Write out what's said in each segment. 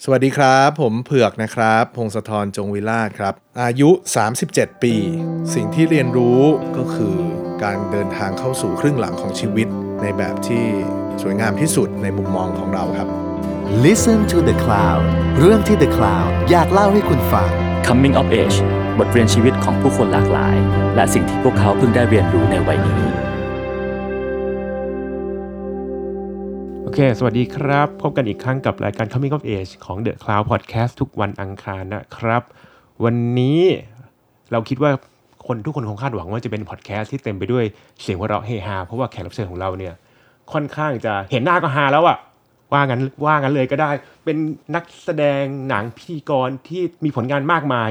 สวัสดีครับ ผมเผือกนะครับ พงศธรจงวิลาศครับ อายุ 37 ปี สิ่งที่เรียนรู้ก็คือการเดินทางเข้าสู่ครึ่งหลังของชีวิต ในแบบที่สวยงามที่สุดในมุมมองของเราครับ Listen to the Cloud เรื่องที่ The Cloud อยากเล่าให้คุณฟัง Coming of Age บทเรียนชีวิตของผู้คนหลากหลาย และสิ่งที่พวกเขาเพิ่งได้เรียนรู้ในวัยนี้ อเค สวัสดีครับ พบกันอีกครั้งกับรายการ Coming of Age ของ The Cloud Podcast ทุกวันอังคารนะครับ วันนี้เราคิดว่าคนทุกคนคงคาดหวังว่าจะเป็นพอดแคสต์ที่เต็มไปด้วยเสียงหัวเราะเฮฮาเพราะว่าแขกรับเชิญของเราเนี่ย ค่อนข้างจะเห็นหน้าก็ฮาแล้วอะ ว่างั้นว่างั้นเลยก็ได้ เป็นนักแสดงหนังพิธีกรที่มีผลงานมากมาย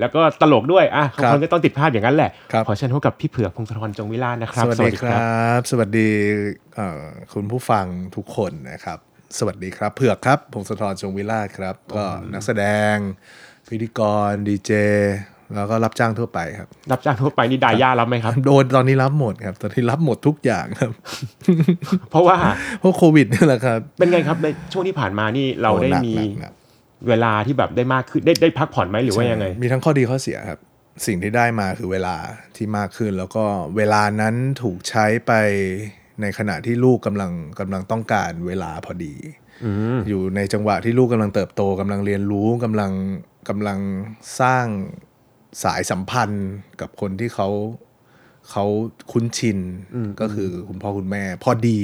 แล้วก็ตลกด้วยอะครับคนก็ต้องติดภาพอย่างนั้นแหละครับขอเชิญพบกับพี่เผือกพงศธรจงวิลาศนะครับ สวัสดีครับ สวัสดีเอ่อคุณผู้ฟังทุกคนนะครับ สวัสดีครับ เผือกครับพงศธรจงวิลาศครับ ก็นักแสดงพิธีกรดีเจ แล้วก็รับจ้างทั่วไปครับ รับจ้างทั่วไปนี่ดาย่ารับไหมครับ โดนตอนนี้รับหมดครับ ตอนนี้รับหมดทุกอย่างครับ เพราะว่าเพราะโควิดนี่แหละครับ เป็นไงครับในช่วงที่ผ่านมานี่เราโอ้ได้หนักมีหนักหนักเวลาที่แบบได้มากขึ้นได้ได้พักผ่อนไหมหรือว่ายังไง มีทั้งข้อดีข้อเสียครับ สิ่งที่ได้มาคือเวลาที่มากขึ้น แล้วก็เวลานั้นถูกใช้ไปในขณะที่ลูกกำลังกำลังต้องการเวลาพอดีอยู่ในจังหวะที่ลูกกำลังเติบโตกำลังเรียนรู้กำลังกำลังสร้าง สายสัมพันธ์กับคนที่เขาเขาคุ้นชินก็คือคุณพ่อคุณแม่ พอดี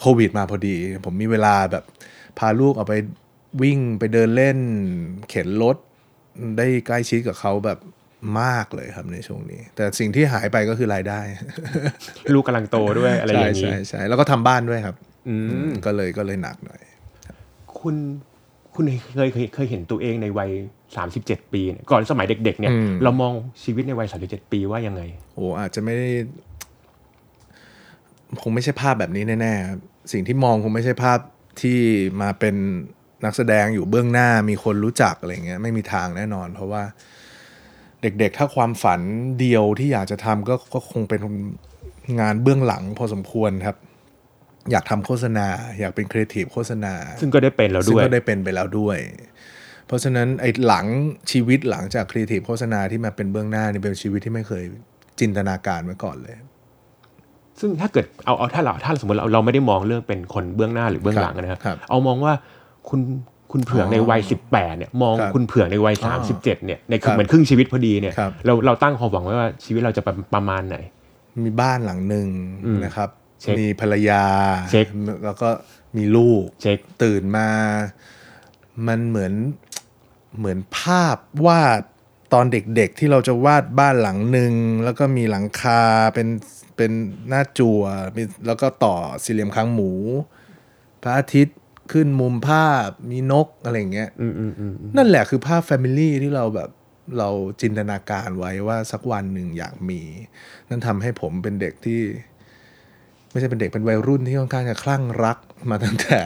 โควิดมาพอดี ผมมีเวลาแบบ พาลูกออกไปวิ่งไปเดินเล่น เข็นรถได้ใกล้ชิดกับเขาแบบมากเลยครับในช่วงนี้ แต่สิ่งที่หายไปก็คือรายได้ ลูกกำลังโตด้วยอะไรอใช่ย่างนี้ใช่ใช่แล้วก็ทำบ้านด้วยครับ อืมก็เลยก็เลยหนักหน่อยคุณ คุณเคยเคยเคยเห็นตัวเองในวัย 37 ปีเนี่ยก่อนสมัยเด็ก ๆ เนี่ยอืมเรามองชีวิตในวัย 37 ปีว่ายังไง โอ้อาจจะไม่ได้คงไม่ใช่ภาพแบบนี้แน่ๆครับสิ่งที่มองคงไม่ใช่ภาพที่มาเป็นนักแสดงอยู่เบื้องหน้ามีคนรู้จักอะไรเงี้ยไม่มีทางแน่นอน เพราะว่าเด็กๆ ถ้าความฝันเดียวที่อยากจะทำก็ก็คงเป็นงานเบื้องหลังพอสมควรครับ อยากทำโฆษณา อยากเป็นครีเอทีฟโฆษณา ซึ่งก็ได้เป็นแล้วซึ่งด้วยก็ได้เป็นไปแล้วด้วย เพราะฉะนั้นไอ้หลังชีวิตหลังจากครีเอทีฟโฆษณาที่มาเป็นเบื้องหน้านี่เป็นชีวิตที่ไม่เคยจินตนาการไว้ก่อนเลย ซึ่งถ้าเกิดเอาเอาถ้าเราถ้าสมมติเราเราไม่ได้มองเรื่องเป็นคนเบื้องหน้าหรือเบื้องหลังนะครับครับเอามองว่าคุณคุณเผือกในวัย 18เนี่ยมองครับคุณเผือกในวัยอ๋อ37เนี่ยในครับเหมือนครึ่งชีวิตพอดีเนี่ยครับเราเราตั้งความหวังไว้ว่าชีวิตเราจะประประมาณไหน มีบ้านหลังหนึ่งอืมนะครับเช็ค มีภรรยาเช็คแล้วก็มีลูกเช็คตื่นมา มันเหมือนเหมือนภาพวาดตอนเด็กๆที่เราจะวาดบ้านหลังหนึ่งแล้วก็มีหลังคาเป็นเป็นหน้าจั่วมีแล้วก็ต่อสี่เหลี่ยมค้างหมู พระอาทิตย์ขึ้นมุมภาพมีนกอะไรอย่างเงี้ยอืมอืมอืมนั่นแหละคือภาพแฟมิลี่ที่เราแบบเราจินตนาการไว้ว่าสักวันหนึ่งอยากมี นั่นทำให้ผมเป็นเด็กที่ ไม่ใช่เป็นเด็กเป็นวัยรุ่นที่ค่อนข้างจะคลั่งรักมาตั้งแต่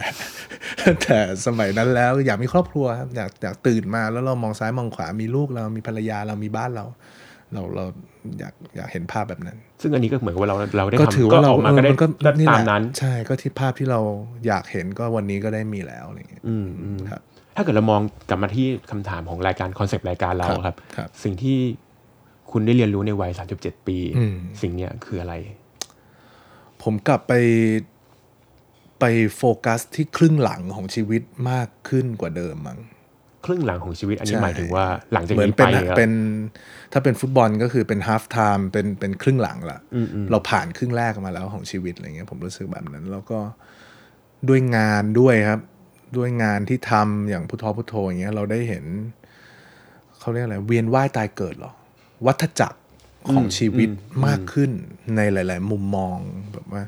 ตั้งแต่สมัยนั้นแล้วอยากมีครอบครัวครับอยากอยากตื่นมาแล้วเรามองซ้ายมองขวามีลูกเรามีภรรยาเรามีบ้านเรา เราเราอยากอยากเห็นภาพแบบนั้น ซึ่งอันนี้ก็เหมือนกับว่าเราเราได้ก็ทำถือว่าเราออกมาเออก็ได้มันก็ก็นี่แหตามละนั้น ใช่ก็ที่ภาพที่เราอยากเห็นก็วันนี้ก็ได้มีแล้วอะไรอย่างเงี้ยอืมอืมครับถ้าเกิดเรามองกลับมาที่คำถามของรายการ concept รายการเราครับครับครับ สิ่งที่คุณได้เรียนรู้ในวัย 37 ปีอืมสิ่งเนี้ยคืออะไร ผมกลับไปไปโฟกัสที่ครึ่งหลังของชีวิตมากขึ้นกว่าเดิมมั้งครึ่งหลังของชีวิตอันนี้ใช่หมายถึงว่าหลังจากเหมือนนี้เป็ไปนเนี่ยเป็นถ้าเป็นฟุตบอลก็คือเป็นฮาฟไทม์เป็นเป็นครึ่งหลังละเราผ่านครึ่งแรกมาแล้วของชีวิตอะไรเงี้ยผมรู้สึกแบบนั้น แล้วก็ด้วยงานด้วยครับ ด้วยงานที่ทำอย่างพุทโธพุทโธอย่างเงี้ยเราได้เห็นเขาเรียกอะไรเวียนว่ายตายเกิดเหรอ วัฏจักร ของชีวิตมากขึ้นในหลาย ๆ มุมมองแบบว่า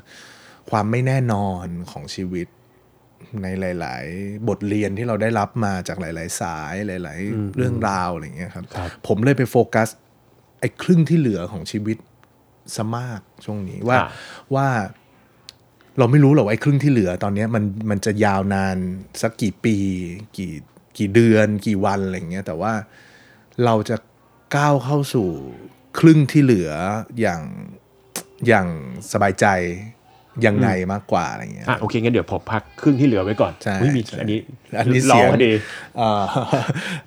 ความไม่แน่นอนของชีวิต ในหลาย ๆ บทเรียนที่เราได้รับมาจากหลาย ๆ สายหลาย ๆ เรื่องราวอะไรอย่างเงี้ยครับครับผมเลยไปโฟกัสไอ้ครึ่งที่เหลือของชีวิตซะมากช่วงนี้ว่าอะว่าเราไม่รู้หรอกว่าไอ้ครึ่งที่เหลือตอนเนี้ยมันมันจะยาวนานสักกี่ปี กี่กี่เดือน กี่วันอะไรอย่างเงี้ยแต่ว่าเราจะก้าวเข้าสู่ ครึ่งที่เหลืออย่างอย่างสบายใจยังไงมากกว่าอะไรเงี้ยอะโอเคงั้นเดี๋ยวผมพักครึ่งที่เหลือไว้ก่อนใช่อุ๊ยมีใช่อันนี้อันนี้รอเสียงพอดีอ่า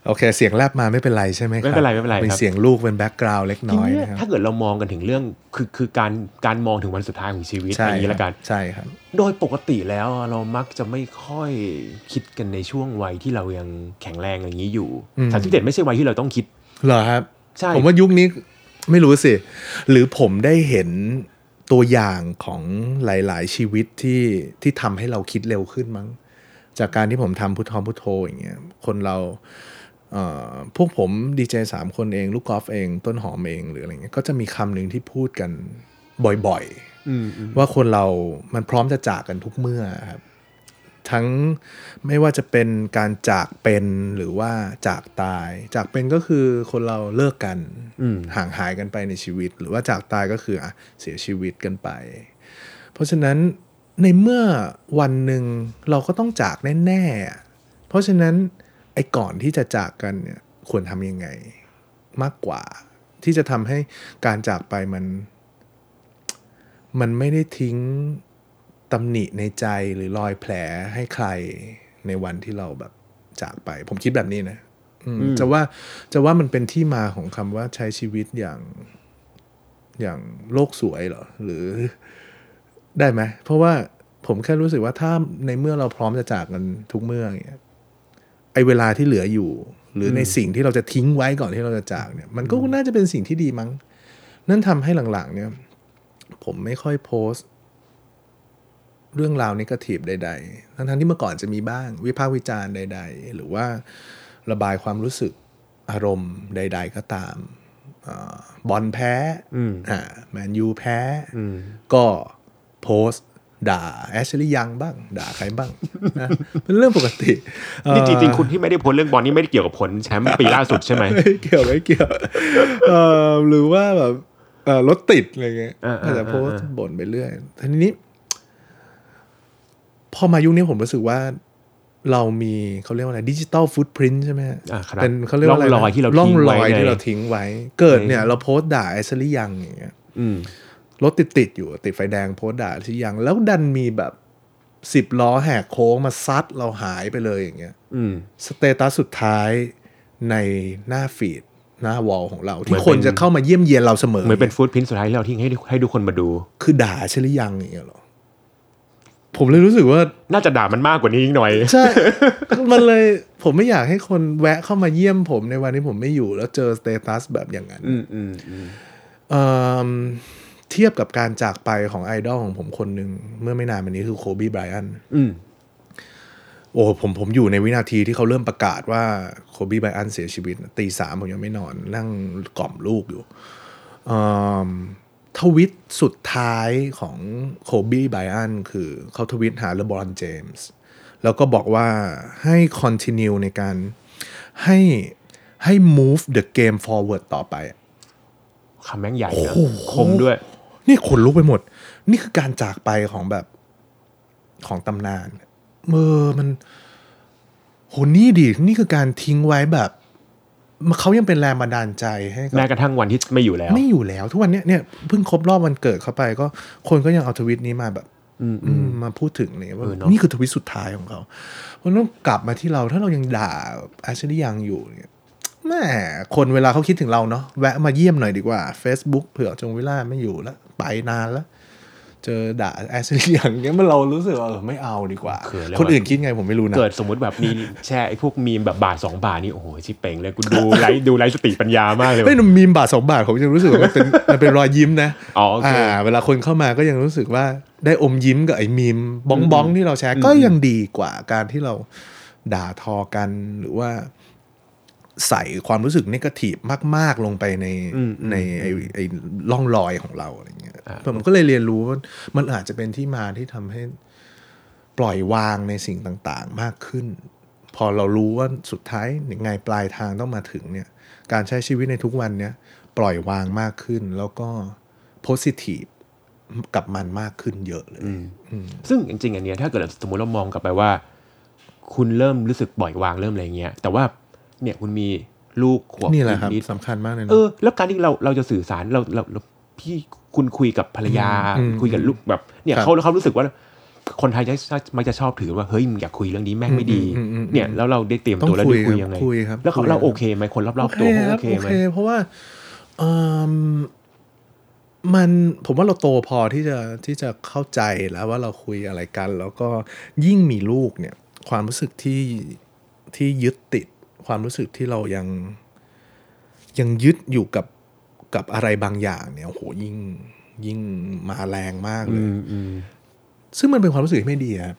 โอเคเสียงแลบมาไม่เป็นไรใช่ไหมครับไม่เป็นไรไม่เป็นไรมีครับเสียงลูกเป็น background เล็กน้อยเนี้ยนะครับถ้าเกิดเรามองกันถึงเรื่องคือคือการการมองถึงวันสุดท้ายของชีวิตใช่อย่างนี้ละกันใช่ครับ โดยปกติแล้วเรามักจะไม่ค่อยคิดกันในช่วงวัยที่เรายังแข็งแรงอย่างนี้อยู่อืมสามสิบเจ็ดไม่ใช่วัยที่เราต้องคิดเหรอครับใช่ผมว่ายุคนี้ ไม่รู้สิ หรือผมได้เห็นตัวอย่างของหลาย ๆ ชีวิตที่ที่ทำให้เราคิดเร็วขึ้นมั้ง จากการที่ผมทำพุทธอพุทโธอย่างเงี้ยคนเราเอ่อพวกผมดีเจสามคนเองลูกกอล์ฟเองต้นหอมเองหรืออะไรเงี้ยก็จะมีคำหนึ่งที่พูดกันบ่อยๆว่าคนเรามันพร้อมจะจากกันทุกเมื่อครับ ทั้งไม่ว่าจะเป็นการจากเป็นหรือว่าจากตาย จากเป็นก็คือคนเราเลิกกันอืมห่างหายกันไปในชีวิต หรือว่าจากตายก็คืออะเสียชีวิตกันไป เพราะฉะนั้นในเมื่อวันหนึ่งเราก็ต้องจากแน่ๆอะเพราะฉะนั้นไอ้ก่อนที่จะจากกันเนี่ยควรทำยังไงมากกว่า ที่จะทำให้การจากไปมัน มันไม่ได้ทิ้ง ตำหนิในใจหรือรอยแผลให้ใครในวันที่เราแบบจากไป ผมคิดแบบนี้นะอืมจะว่าจะว่ามันเป็นที่มาของคำว่าใช้ชีวิตอย่างอย่างโลกสวยเหรอ หรือได้ไหม เพราะว่าผมแค่รู้สึกว่าถ้าในเมื่อเราพร้อมจะจากกันทุกเมื่ออย่างเงี้ยไอเวลาที่เหลืออยู่ หรือในสิ่งที่เราจะทิ้งไว้ก่อนที่เราจะจากเนี่ย มันก็น่าจะเป็นสิ่งที่ดีมั้ง นั่นทำให้หลังๆ เนี่ย ผมไม่ค่อยโพสต์ เรื่องราวนิเกทีฟใด ๆ ทั้งๆที่เมื่อก่อนจะมีบ้าง วิพากษ์วิจารณ์ใด ๆ หรือว่าระบายความรู้สึกอารมณ์ใด ๆ ก็ตามอาบอลแพ้อืมอ่าแมนยูแพ้อืมก็โพสต์ด่าแอชลีย์ยังบ้าง ด่าใครบ้างนะเป็นเรื่องปกตินี่จริงเอ่อๆคุณที่ไม่ได้พ้นเรื่องบอลนี่ไม่ได้เกี่ยวกับผลแชมป์ปีล่าสุดใช่ไหมไม่เกี่ยวไม่เกี่ยวเอ่อหรือว่าแบบเอ่อรถติดอะไรเงี้ยอ่าๆๆอาจจะโพสต์บ่นไปเรื่อยทีนี้ พอมายุคนี้ผมรู้สึกว่าเรามีเขาเรียกว่าอะไรดิจิตอลฟุตพิ้นใช่ไหมอ่าครับเป็นเขาเรียกว่าอะไรนะร่องรอยที่เราร่องทิ้งรไว้อยไงที่เราทิ้งไว้ เกิดเนี่ยในเราโพสต์ด่าไอซ์ลี่ยังอย่างเงี้ยอืมรถติดติดๆอยู่ติดไฟแดงโพสต์ด่าที่ยัง แล้วดันมีแบบสิบล้อแหกโค้งมาซัดเราหายไปเลยอย่างเงี้ยอืม status สุดท้ายในหน้า feed หน้า wall ของเราเหมือนที่คนเป็นจะเข้ามาเยี่ยมเยียนเราเสมอเหมือนเป็น footprint สุดท้ายที่เราทิ้งให้ให้ทุกคนมาดู คือด่าใช่หรือยังอย่างเงี้ยเหรอ ผมเลยรู้สึกว่าน่าจะด่ามันมากกว่านี้อีกหน่อย ใช่ มันเลยผมไม่อยากให้คนแวะเข้ามาเยี่ยมผมในวันที่ผมไม่อยู่ แล้วเจอ status แบบอย่างนั้น อืมอืมอืมเอิ่มเทียบกับการจากไปของไอดอลของผมคนหนึ่งเมื่อไม่นานมานี้คือโคบีไบรอันอืมโอ้ผมผมอยู่ในวินาทีที่เขาเริ่มประกาศว่าโคบีไบรอันเสียชีวิตตีสามผมยังไม่นอน นั่งกล่อมลูกอยู่เอิ่ม ทวิตสุดท้ายของโคบีไบรอันคือเขาทวิตหาเลบรอนเจมส์แล้วก็บอกว่าให้ continue ในการให้ให้ move the game forward ต่อไปคำแม่งใหญ่นะโอ้โหคมด้วย นี่ขนลุกไปหมด นี่คือการจากไปของแบบของตำนานเออมันโหนี่ดิ นี่คือการทิ้งไว้แบบมัน เขายังเป็นแรงบันดาลใจให้กับแม้กระทั่งวันที่ไม่อยู่แล้ว ไม่อยู่แล้ว ทุกวันเนี้ยเนี่ยเพิ่งครบรอบวันเกิดเขาไปก็คนก็ยังเอาทวิตนี้มาแบบอืมอืมมาพูดถึงเนี่ยว่าเออเนอะนี่คือทวิตสุดท้ายของเขาเพราะต้องกลับมาที่เราถ้าเรายังด่าอาชลียังอยู่เนี่ยแม่คนเวลาเขาคิดถึงเราเนาะแวะมาเยี่ยมหน่อยดีกว่า Facebook เผื่อจงวิล่าไม่อยู่แล้ว ไปนานแล้ว เจอด่าแอชลียังเงี้ยมันเรารู้สึกว่าเออไม่เอาดีกว่าเขินแล้วคนอื่นคิดไงผมไม่รู้นะ เกิดสมมุติแบบมีแชร์ไอ้พวกมีมแบบบาทสองบาทนี่โอ้โหชิบเป่งเลยกูดูไลฟ์ดูไลฟ์สติปัญญามากเลยเฮ้ยมีมบาทสองบาทผมยังรู้สึกว่ามันเป็นมันเป็นรอยยิ้มนะอ๋อโอเคเวลาคนเข้ามาก็ยังรู้สึกว่าได้อมยิ้มกับไอ้มีมบ้องบ้องที่เราแชร์ก็ยังดีกว่าการที่เราด่าทอกันหรือว่า ใส่ความรู้สึกนกาทีฟมาก ๆ ลงไปในอืมในไอ้ไอ้ล่องรอยของเราอะไรเงี้ยอ่าผมก็เลยเรียนรู้ว่ามันอาจจะเป็นที่มาที่ทำให้ปล่อยวางในสิ่งต่างๆ มากขึ้น พอเรารู้ว่าสุดท้ายยังไงปลายทางต้องมาถึงเนี่ย การใช้ชีวิตในทุกวันเนี่ย ปล่อยวางมากขึ้นแล้วก็โพสิทีฟกับมันมากขึ้นเยอะเลยซึ่งจริงๆอันเนี้ยถ้าเกิดสมมติเรามองกลับไปว่า คุณเริ่มรู้สึกปล่อยวางเริ่มอะไรเงี้ยแต่ว่า เนี่ยคุณมีลูกขวบนี่แหละครับนิดสำคัญมากเลยๆนะเออแล้วการที่เราเราจะสื่อสารเราเราเราพี่คุณคุยกับภรรยาอืมคุยกับลูกแบบ เนี่ยครับเขาเขารู้สึกว่า คนไทยจะมักจะชอบถือว่าเฮ้ยมึงอยากคุยเรื่องนี้แม่งไม่ดีอืมอืมอืมเนี่ยแล้วเราได้เตรียมต้องตัวแล้วคุยได้คุยครับยังไงคุยครับแล้วเขาคุยเราครับโอเคไหมคนรอบๆตัวเขาครัโอเคไหมโอเคเพราะว่าเอิ่มมันผมว่าเราโตพอที่จะที่จะเข้าใจแล้วว่าเราคุยอะไรกัน แล้วก็ยิ่งมีลูกเนี่ย ความรู้สึกที่ที่ยึดติด ความรู้สึกที่เรายังยังยึดอยู่กับกับอะไรบางอย่างเนี่ยโอ้โหยิ่งยิ่งมาแรงมากเลอืยมอืมซึ่งมันเป็นความรู้สึกที่ไม่ดีครับ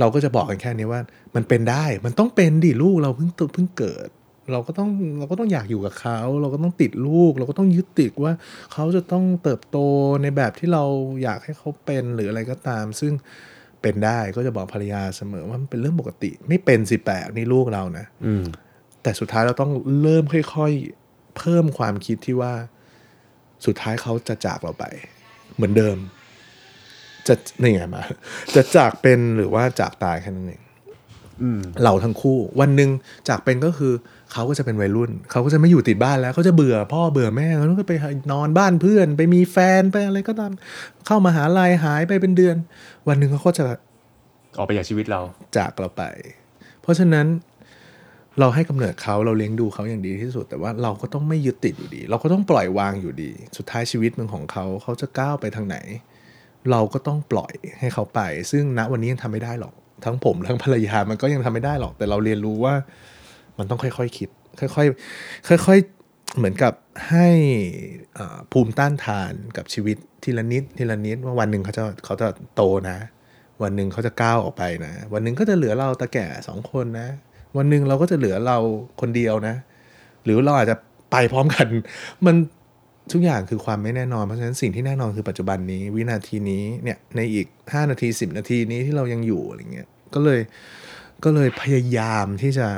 เราก็จะบอกกันแค่นี้ว่า มันเป็นได้มันต้องเป็นดิลูกเราเพิ่งเพิ่งเกิด เราก็ต้องเราก็ต้องอยากอยู่กับเขา เราก็ต้องติดลูก เราก็ต้องยึดติดว่าเขาจะต้องเติบโตในแบบที่เราอยากให้เขาเป็นหรืออะไรก็ตาม ซึ่งเป็นได้ก็จะบอกภรรยาเสมอว่ามันเป็นเรื่องปกติ ไม่เป็นสิแปลกนี่ลูกเรานะ อืม แต่สุดท้ายเราต้องเริ่มค่อยๆ เพิ่มความคิดที่ว่าสุดท้ายเขาจะจากเราไป เหมือนเดิม จะนี่ไงมา จะจากเป็นหรือว่าจากตายแค่นั้นเองอืมเราทั้งคู่ วันหนึ่งจากเป็นก็คือเขาก็จะเป็นวัยรุ่น เขาก็จะไม่อยู่ติดบ้านแล้วเขาจะเบื่อพ่อเบื่อแม่เขาก็ไปนอนบ้านเพื่อน ไปมีแฟนไปอะไรก็ตามเข้ามาหาลัยหายไปเป็นเดือน วันหนึ่งเขาก็จะออกไปจากชีวิตเราจากเราไป เพราะฉะนั้น เราให้กำเนิดเขาเราเลี้ยงดูเขาอย่างดีที่สุด แต่ว่าเราก็ต้องไม่ยึดติดอยู่ดี เราก็ต้องปล่อยวางอยู่ดี สุดท้ายชีวิตมันของเขาเขาจะก้าวไปทางไหน เราก็ต้องปล่อยให้เขาไป ซึ่งณวันนี้ยังทำไม่ได้หรอก ทั้งผมทั้งภรรยามันก็ยังทำไม่ได้หรอก แต่เราเรียนรู้ว่ามันต้องค่อยๆคิด ค่อยๆค่อยๆเหมือนกับให้ภูมิต้านทานกับชีวิตทีละนิดทีละนิดว่าวันหนึ่งเขาจะเขาจะโตนะ วันหนึ่งเขาจะก้าวออกไปนะ วันหนึ่งก็จะเหลือเราตาแก่สองคนนะ วันหนึ่งเราก็จะเหลือเราคนเดียวนะ หรือเราอาจจะไปพร้อมกัน มันทุกอย่างคือความไม่แน่นอน เพราะฉะนั้นสิ่งที่แน่นอนคือปัจจุบันนี้ วินาทีนี้เนี่ยในอีก 5 นาที 10 นาทีนี้ที่เรายังอยู่อะไรเงี้ยก็เลยก็เลยพยายามที่จะ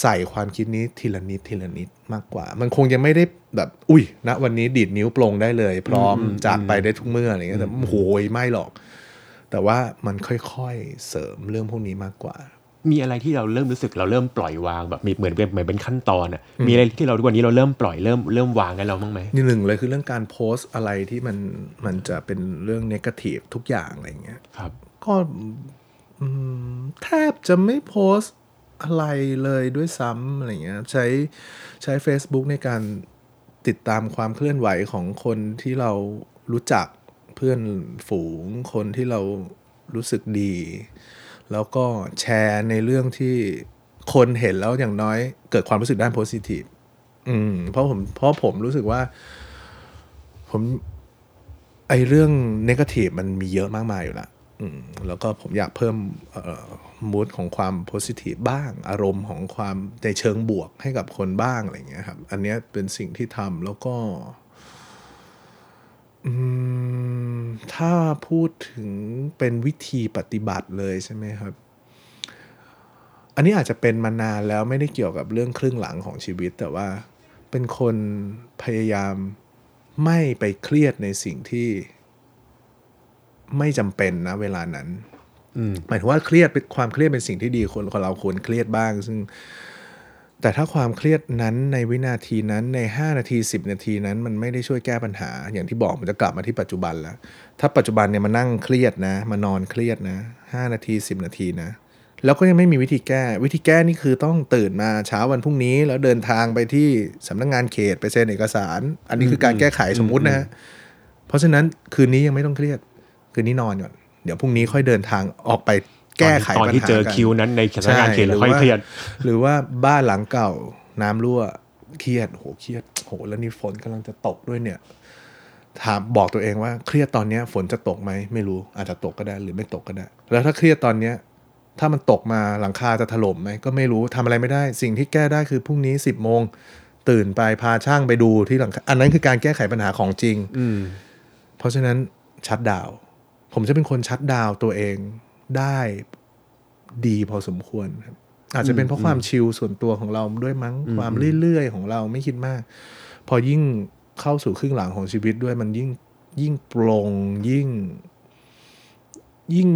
ใส่ความคิดนี้ทีละนิดทีละนิดมากกว่า มันคงยังไม่ได้แบบอุ้ยณวันนี้ดีดนิ้วปลงได้เลย พร้อมจากไปได้ทุกเมื่ออะไรเงี้ยแต่โหยไม่หรอก แต่ว่ามันค่อยๆเสริมเรื่องพวกนี้มากกว่า มีอะไรที่เราเริ่มรู้สึกเราเริ่มปล่อยวางแบบมีเหมือนเป็นเหมือนเป็นขั้นตอนอะมีอะไรที่เราทุกวันนี้เราเริ่มปล่อยเริ่มเริ่มวางกันเราบ้างไหมนี่หนึ่งเลยคือเรื่องการโพสต์อะไรที่มันมันจะเป็นเรื่องเนกาทีฟทุกอย่างอะไรเงี้ยครับ ก็อืมแทบจะไม่โพสต์อะไรเลยด้วยซ้ำอะไรเงี้ยใช้ใช้ Facebook ในการติดตามความเคลื่อนไหวของคนที่เรารู้จักเพื่อนฝูงคนที่เรารู้สึกดี แล้วก็แชร์ในเรื่องที่คนเห็นแล้วอย่างน้อยเกิดความรู้สึกด้านโพสิทีฟอืมเพราะผมเพราะผมรู้สึกว่า ผมไอเรื่องนกาทีฟมันมีเยอะมากมายอยู่ละอืมแล้วก็ผมอยากเพิ่มมูดของความโพสิทีฟบ้าง อารมณ์ของความในเชิงบวกให้กับคนบ้างอะไรเงี้ยครับ อันนี้เป็นสิ่งที่ทำแล้วก็ อืม ถ้าพูดถึงเป็นวิธีปฏิบัติเลยใช่ไหมครับ อันนี้อาจจะเป็นมานานแล้วไม่ได้เกี่ยวกับเรื่องครึ่งหลังของชีวิต แต่ว่าเป็นคนพยายามไม่ไปเครียดในสิ่งที่ ไม่จำเป็นนะเวลานั้นอืมหมายถึงว่าเครียดเป็นความเครียดเป็นสิ่งที่ดีคนคนเราควรเครียดบ้าง ซึ่ง แต่ถ้าความเครียดนั้นในวินาทีนั้นใน 5 นาที 10 นาทีนั้นมันไม่ได้ช่วยแก้ปัญหา อย่างที่บอกมันจะกลับมาที่ปัจจุบันแล้ว ถ้าปัจจุบันเนี่ยมานั่งเครียดนะมานอนเครียดนะ 5 นาที 10 นาทีนะ แล้วก็ยังไม่มีวิธีแก้ วิธีแก้นี่คือต้องตื่นมาเช้าวันพรุ่งนี้ แล้วเดินทางไปที่สำนักงงานเขตไปเซ็นเอกสาร อันนี้คือการแก้ไขสมมุตินะฮะเพราะฉะนั้นคืนนี้ยังไม่ต้องเครียด คืนนี้นอนก่อนเดี๋ยวพรุ่งนี้ค่อยเดินทางออกไป แก้ไขตอนปัญหาที่เจอกันคิวนั้นในสถานการณ์เขตใช่แล้วค่อยเครียด หรือว่าบ้านหลังเก่าน้ำรั่วเครียดโหเครียดโหแล้วนี่ฝนกำลังจะตกด้วยเนี่ย ถามบอกตัวเองว่าเครียดตอนเนี้ยฝนจะตกไหมไม่รู้อาจจะตกก็ได้หรือไม่ตกก็ได้ แล้วถ้าเครียดตอนเนี้ยถ้ามันตกมาหลังคาจะถล่มไหมก็ไม่รู้ทำอะไรไม่ได้ สิ่งที่แก้ได้คือพรุ่งนี้สิบโมงตื่นไปพาช่างไปดูที่หลังคาอันนั้นคือการแก้ไขปัญหาของจริง อืมเพราะฉะนั้นชัดดาวน์ผมจะเป็นคนชัดดาวน์ตัวเอง ได้ดีพอสมควรครับอาจจะเป็นเพราะความชิลส่วนตัวของเราด้วยมั้งความเรื่อยๆของเราไม่คิดมาก พอยิ่งเข้าสู่ครึ่งหลังของชีวิตด้วยมันยิ่งยิ่งโปร่งยิ่ง ยิ่ง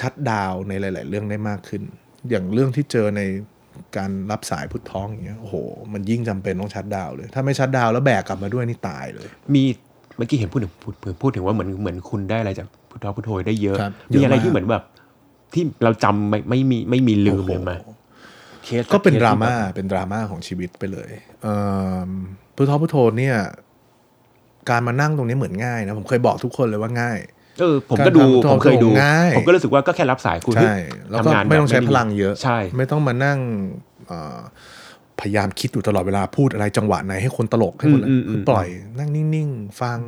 ชัดดาวน์ในหลาย ๆ เรื่องได้มากขึ้น อย่างเรื่องที่เจอในการรับสายพุทท้องอย่างเงี้ยโอ้โห มันยิ่งจำเป็นต้องชัดดาวน์เลย ถ้าไม่ชัดดาวน์แล้วแบกกลับมาด้วยนี่ตายเลย มี เมื่อกี้เห็นพูดถึงพูดพูดถึงว่าเหมือนเหมือนคุณได้อะไรจากพุทธพุทโธได้เยอะครับมีอะไรเยอะมากที่เหมือนแบบที่เราจำไม่ไม่มีไม่มีลืมเลยไหมคสก็เป็นคสดราที่ม่าแบบเป็นดราม่าของชีวิตไปเลยเอิ่มพุทโธพุทโธเนี่ย การมานั่งตรงนี้เหมือนง่ายนะ ผมเคยบอกทุกคนเลยว่าง่าย เออ ผมก็ดูการทำผมเคยดูง่ายผมก็รู้สึกว่าก็แค่รับสายคุณใช่แล้วก็ทำงานไม่ต้องใช้แบบพลังเยอะใช่ ไม่ต้องมานั่งเอ่อ พยายามคิดอยู่ตลอดเวลาพูดอะไรจังหวะไหนให้คนตลกให้คนอืมอืมคือปล่อยนั่งนิ่งๆ ฟัง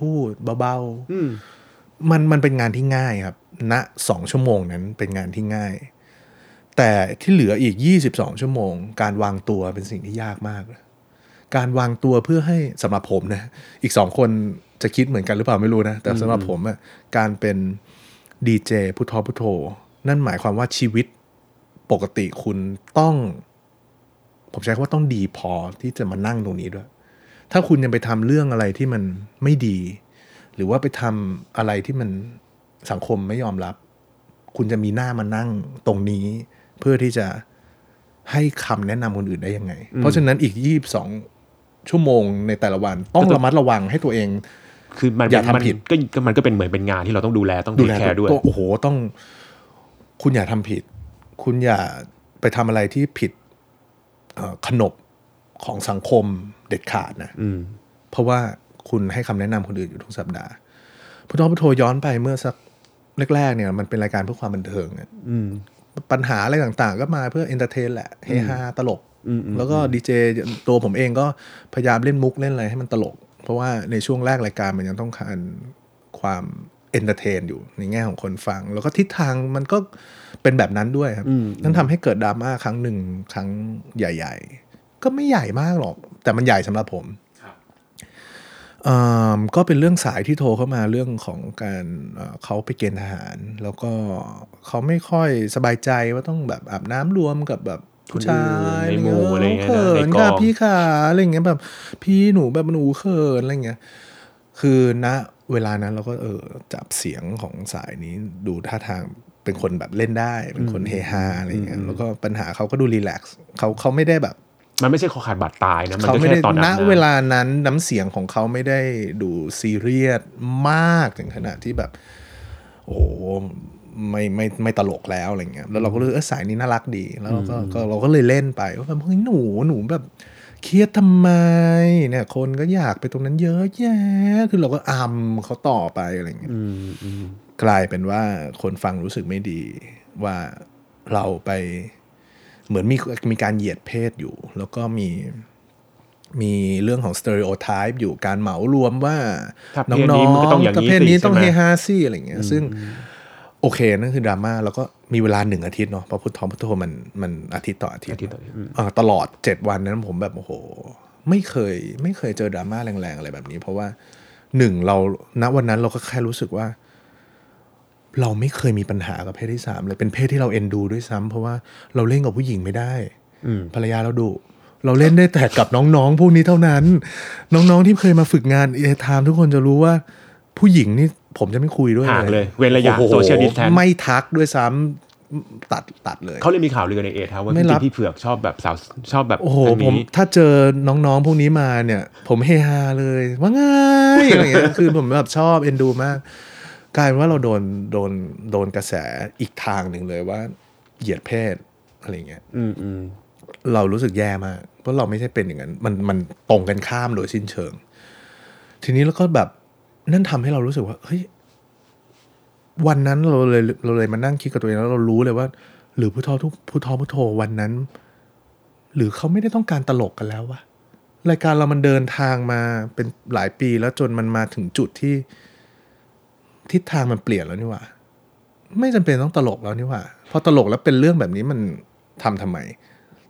พูดเบาอืมๆมันมันเป็นงานที่ง่ายครับณสองชั่วโมงนั้นเป็นงานที่ง่าย แต่ที่เหลืออีก 22 ชั่วโมง การวางตัวเป็นสิ่งที่ยากมาก การวางตัวเพื่อให้สำหรับผมนะอีกสองคนจะคิดเหมือนกันหรือเปล่าไม่รู้นะ แต่สำหรับผมอะการเป็นดีเจพุทโธพุทโธ นั่นหมายความว่าชีวิตปกติคุณต้อง ผมใช้คำว่าต้องดีพอที่จะมานั่งตรงนี้ด้วย ถ้าคุณยังไปทำเรื่องอะไรที่มันไม่ดี หรือว่าไปทำอะไรที่มันสังคมไม่ยอมรับ คุณจะมีหน้ามานั่งตรงนี้ เพื่อที่จะให้คำแนะนำคนอื่นได้ยังไง เพราะฉะนั้นอีกยี่บสองชั่วโมงในแต่ละวันต้องระมัดระวังให้ตัวเอง คือมันอย่าทำมันผิดก็ก็มันก็เป็นเหมือนเป็นงานที่เราต้องดูแลต้องดูดูแลแคร์ด้วยตัวโอ้โหต้อง คุณอย่าทำผิด คุณอย่าไปทำอะไรที่ผิดเอ่อ ขนบของสังคมเด็ดขาดนะอืมเพราะว่าคุณให้คำแนะนำคนอื่นอยู่ทุกสัปดาห์พุธทอล์คพุธโทรย้อนไปเมื่อสักแรกๆเนี่ย มันเป็นรายการเพื่อความบันเทิงอะอืมปัญหาอะไรต่างๆ ก็มาเพื่อ entertain แหละเฮฮาตลกอืมอืมแล้วก็ดีเจตัวผมเองก็พยายามเล่นมุกเล่นอะไรให้มันตลก เพราะว่าในช่วงแรกรายการมันยังต้องการความ entertain อยู่ในแง่ของคนฟัง แล้วก็ทิศทางมันก็เป็นแบบนั้นด้วยครับอืมนั่นทำให้เกิดดราม่าครั้งหนึ่งครั้งใหญ่ ๆ ก็ไม่ใหญ่มากหรอก แต่มันใหญ่สำหรับผมเอ่อก็เป็นเรื่องสายที่โทรเข้ามาเรื่องของการเอ่อเขาไปเกณฑ์ทหาร แล้วก็เขาไม่ค่อยสบายใจว่าต้องแบบอาบน้ำรวมกับแบบผู้ชายในหมู่อะไรเงี้ยนะเขินในกองค่ะพี่ขาอะไรอย่างเงี้ยแบบ พี่หนูแบบหนูเขินอะไรเงี้ยคือณ เวลานั้นเราก็เออจับเสียงของสายนี้ดูท่าทางเป็นคนแบบเล่นได้ เป็นคนเฮฮาอะไรเงี้ยแล้วก็ปัญหาเขาก็ดูรีแลกซ์เขาเขาไม่ได้แบบ มันไม่ใช่คอขาดบาดตายนะมันเขาก็ไม่แค่ได้ตอนณอาบน้ำเวลานั้นน้ำเสียงของเขาไม่ได้ดูซีเรียสมากถึงขนาดที่แบบ โอ้โหไม่ไม่ไม่ตลกแล้วอะไรเงี้ยแล้วเราก็เลยเออสายนี้น่ารักดี แล้วเราก็ก็เราก็เลยเล่นไปว่าแบบเฮ้ยหนูหนูแบบ เครียดทำไมเนี่ย คนก็อยากไปตรงนั้นเยอะแยะ คือเราก็อำเขาต่อไปอะไรเงี้ยอืมอืมกลายเป็นว่าคนฟังรู้สึกไม่ดีว่าเราไปเหมือนมีมีการเหยียดเพศอยู่ แล้วก็มีมีเรื่องของ stereotype อยู่การเหมารวมว่าถ้าเพน้ศองนี้มันก็ต้องอย่างๆกับนี้เพศสินี้ต้องใช่เฮไหมฮาซี่อะไรเงี้ย ซึ่ง โอเคนั่นคือดราม่าแล้วก็มีเวลาหนึ่งอาทิตย์เนาะเพราะพุธทอล์คพุธโทรมันมันอาทิตย์ต่ออาทิตย์อาทิตย์ต่ออาทิตย์อืมเอ่อตลอดเจ็ดวันนั้นผมแบบโอ้โห ไม่เคยไม่เคยเจอดราม่าแรงๆอะไรแบบนี้ เพราะว่าหนึ่งเราณวันนั้นเราก็แค่รู้สึกว่า เราไม่เคยมีปัญหากับเพศที่สามเลยเป็นเพศที่เราเอ็นดูด้วยซ้ำเพราะว่าเราเล่นกับผู้หญิงไม่ได้อืมภรรยาเราดุเราเล่นได้แต่กับน้องๆพวกนี้เท่านั้น น้องๆที่เคยมาฝึกงานเอทามทุกคนจะรู้ว่าผู้หญิงนี่ ผมจะไม่คุยด้วยห่างเลย เว้นระยะโอ้โห social distance ไม่ทักด้วยซ้ำตัดตัดเลยเขาเลยมีข่าวลือในเอทครับว่าไม่พี่รับพี่เผือกชอบแบบสาวชอบแบบโอ้โหอันผมนี้ถ้าเจอน้องๆพวกนี้มาเนี่ย ผมเฮฮาเลยว่าไงอะไรเงี้ยคือผมแบบชอบเอ็นดูมากกลายเป็นว่าเราโดนโดนโดนกระแสอีกทางหนึ่งเลยว่า เหยียดเพศอะไรเงี้ยอืมอืมเรารู้สึกแย่มากเพราะเราไม่ใช่เป็นอย่างนั้นมันมันตรงกันข้ามโดยสิ้นเชิง ทีนี้แล้วก็แบบ นั่นทำให้เรารู้สึกว่าเฮ้ยวันนั้นเราเลยเราเลยมานั่งคิดกับตัวเองแล้วเรารู้เลยว่า หรือพุทโธทุกพุทโธพุทโธวันนั้น หรือเขาไม่ได้ต้องการตลกกันแล้ววะรายการเรามันเดินทางมาเป็นหลายปีแล้วจนมันมาถึงจุดที่ ทิศทางมันเปลี่ยนแล้วนี่ว่า ไม่จำเป็นต้องตลกแล้วนี่ว่าพอตลกแล้วเป็นเรื่องแบบนี้มันทำทำไม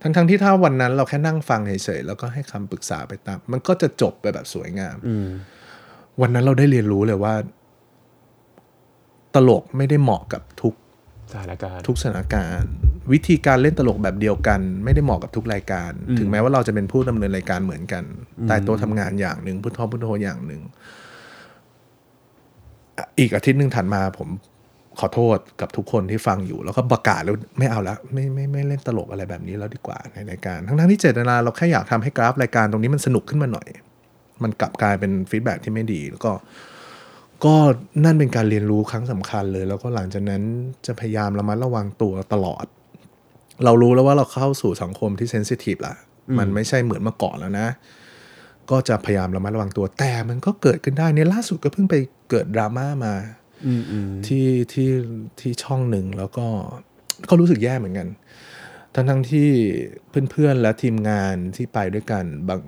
ทั้งๆที่ถ้าวันนั้นเราแค่นั่งฟังเฉยๆแล้วก็ให้คำปรึกษาไปตาม มันก็จะจบไปแบบสวยงาม อืม วันนั้นเราได้เรียนรู้เลยว่า ตลกไม่ได้เหมาะกับทุกสถานการณ์ทุกสถานการณ์ วิธีการเล่นตลกแบบเดียวกัน ไม่ได้เหมาะกับทุกรายการอืมถึงแม้ว่าเราจะเป็นผู้ดำเนินรายการเหมือนกัน แต่ตัวทำงานอย่างหนึ่งพุทโธพุทโธอย่างหนึ่งอะอีกอาทิตย์หนึ่งถัดมาผมขอโทษกับทุกคนที่ฟังอยู่ แล้วก็ประกาศแล้วไม่เอาละไม่ไม่ไม่เล่นตลกอะไรแบบนี้แล้วดีกว่าในรายการ ทั้งๆที่เจตนาเราแค่อยากทำให้กราฟรายการตรงนี้มันสนุกขึ้นมาหน่อย มันกลับกลายเป็นฟีดแบ็ที่ไม่ดี แล้วก็ ก็นั่นเป็นการเรียนรู้ครั้งสำคัญเลย แล้วก็หลังจากนั้นจะพยายามระมัดระวังตัวตลอด เรารู้แล้วว่าเราเข้าสู่สังคมที่เซนซิทีฟละมันไม่ใช่เหมือนเมื่อก่อนแล้วนะ ก็จะพยายามระมัดระวังตัวแต่มันก็เกิดขึ้นได้ในล่าสุดก็เพิ่งไปเกิดดราม่ามาที่ที่ที่ช่องหนึ่งแล้วก็ก็รู้สึกแย่เหมือนกัน ทั้งทั้งที่เพื่อนๆและทีมงานที่ไปด้วยกันบาง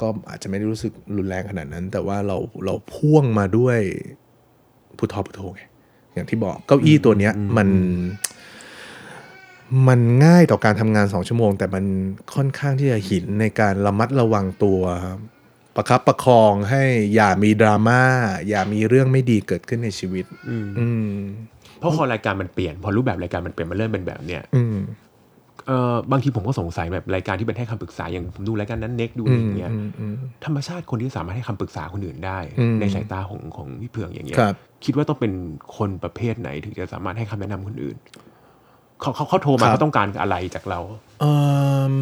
ก็อาจจะไม่ได้รู้สึกรุนแรงขนาดนั้น แต่ว่าเราเราพ่วงมาด้วยพุทธอพุทโธไงอย่างที่บอกเก้าอี้ตัวเนี้ยมัน มันง่ายต่อการทำงานสองชั่วโมง แต่มันค่อนข้างที่จะหินในการระมัดระวังตัว ประคับประคองให้อย่ามีดราม่าอย่ามีเรื่องไม่ดีเกิดขึ้นในชีวิต อืมเพราะพอรายการมันเปลี่ยน พอรูปแบบรายการมันเปลี่ยนมันเริ่มเป็นแบบเนี้ยอืม เออบางทีผมก็สงสัยแบบรายการที่เป็นให้คำปรึกษาอย่างผมดูรายการนั้นเน็กดูอะไรอย่างเงี้ยอืมอืมธรรมชาติคนที่สามารถให้คำปรึกษาคนอื่นได้อืมในสายตาของของพี่เผืองอย่างเงี้ยครับคิดว่าต้องเป็นคนประเภทไหนถึงจะสามารถให้คำแนะนำคนอื่นเขาเขาเขาโทรมาครับเขาต้องการอะไรจากเราเอิ่ม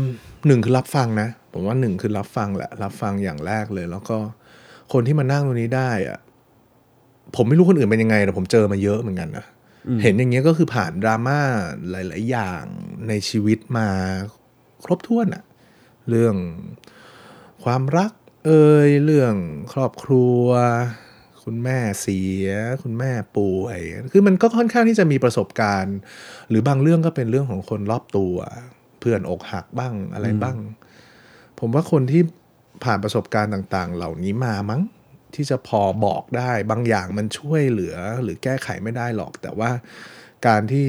หนึ่งคือรับฟังนะผมว่าหนึ่งคือรับฟังแหละรับฟังอย่างแรกเลย แล้วก็คนที่มานั่งตรงนี้ได้อะผมไม่รู้คนอื่นเป็นยังไงแต่ผมเจอมาเยอะเหมือนกันนะ เห็นอย่างเงี้ยก็คือผ่านดราม่าหลาย ๆ อย่างในชีวิตมาครบถ้วนอะเรื่องความรักเอ่ยเรื่องครอบครัว คุณแม่เสีย คุณแม่ป่วย คือมันก็ค่อนข้างที่จะมีประสบการณ์ หรือบางเรื่องก็เป็นเรื่องของคนรอบตัว เพื่อนอกหักบ้างอะไรบ้าง ผมว่าคนที่ผ่านประสบการณ์ต่าง ๆ เหล่านี้มามั้ง ที่จะพอบอกได้ บางอย่างมันช่วยเหลือหรือแก้ไขไม่ได้หรอก แต่ว่าการที่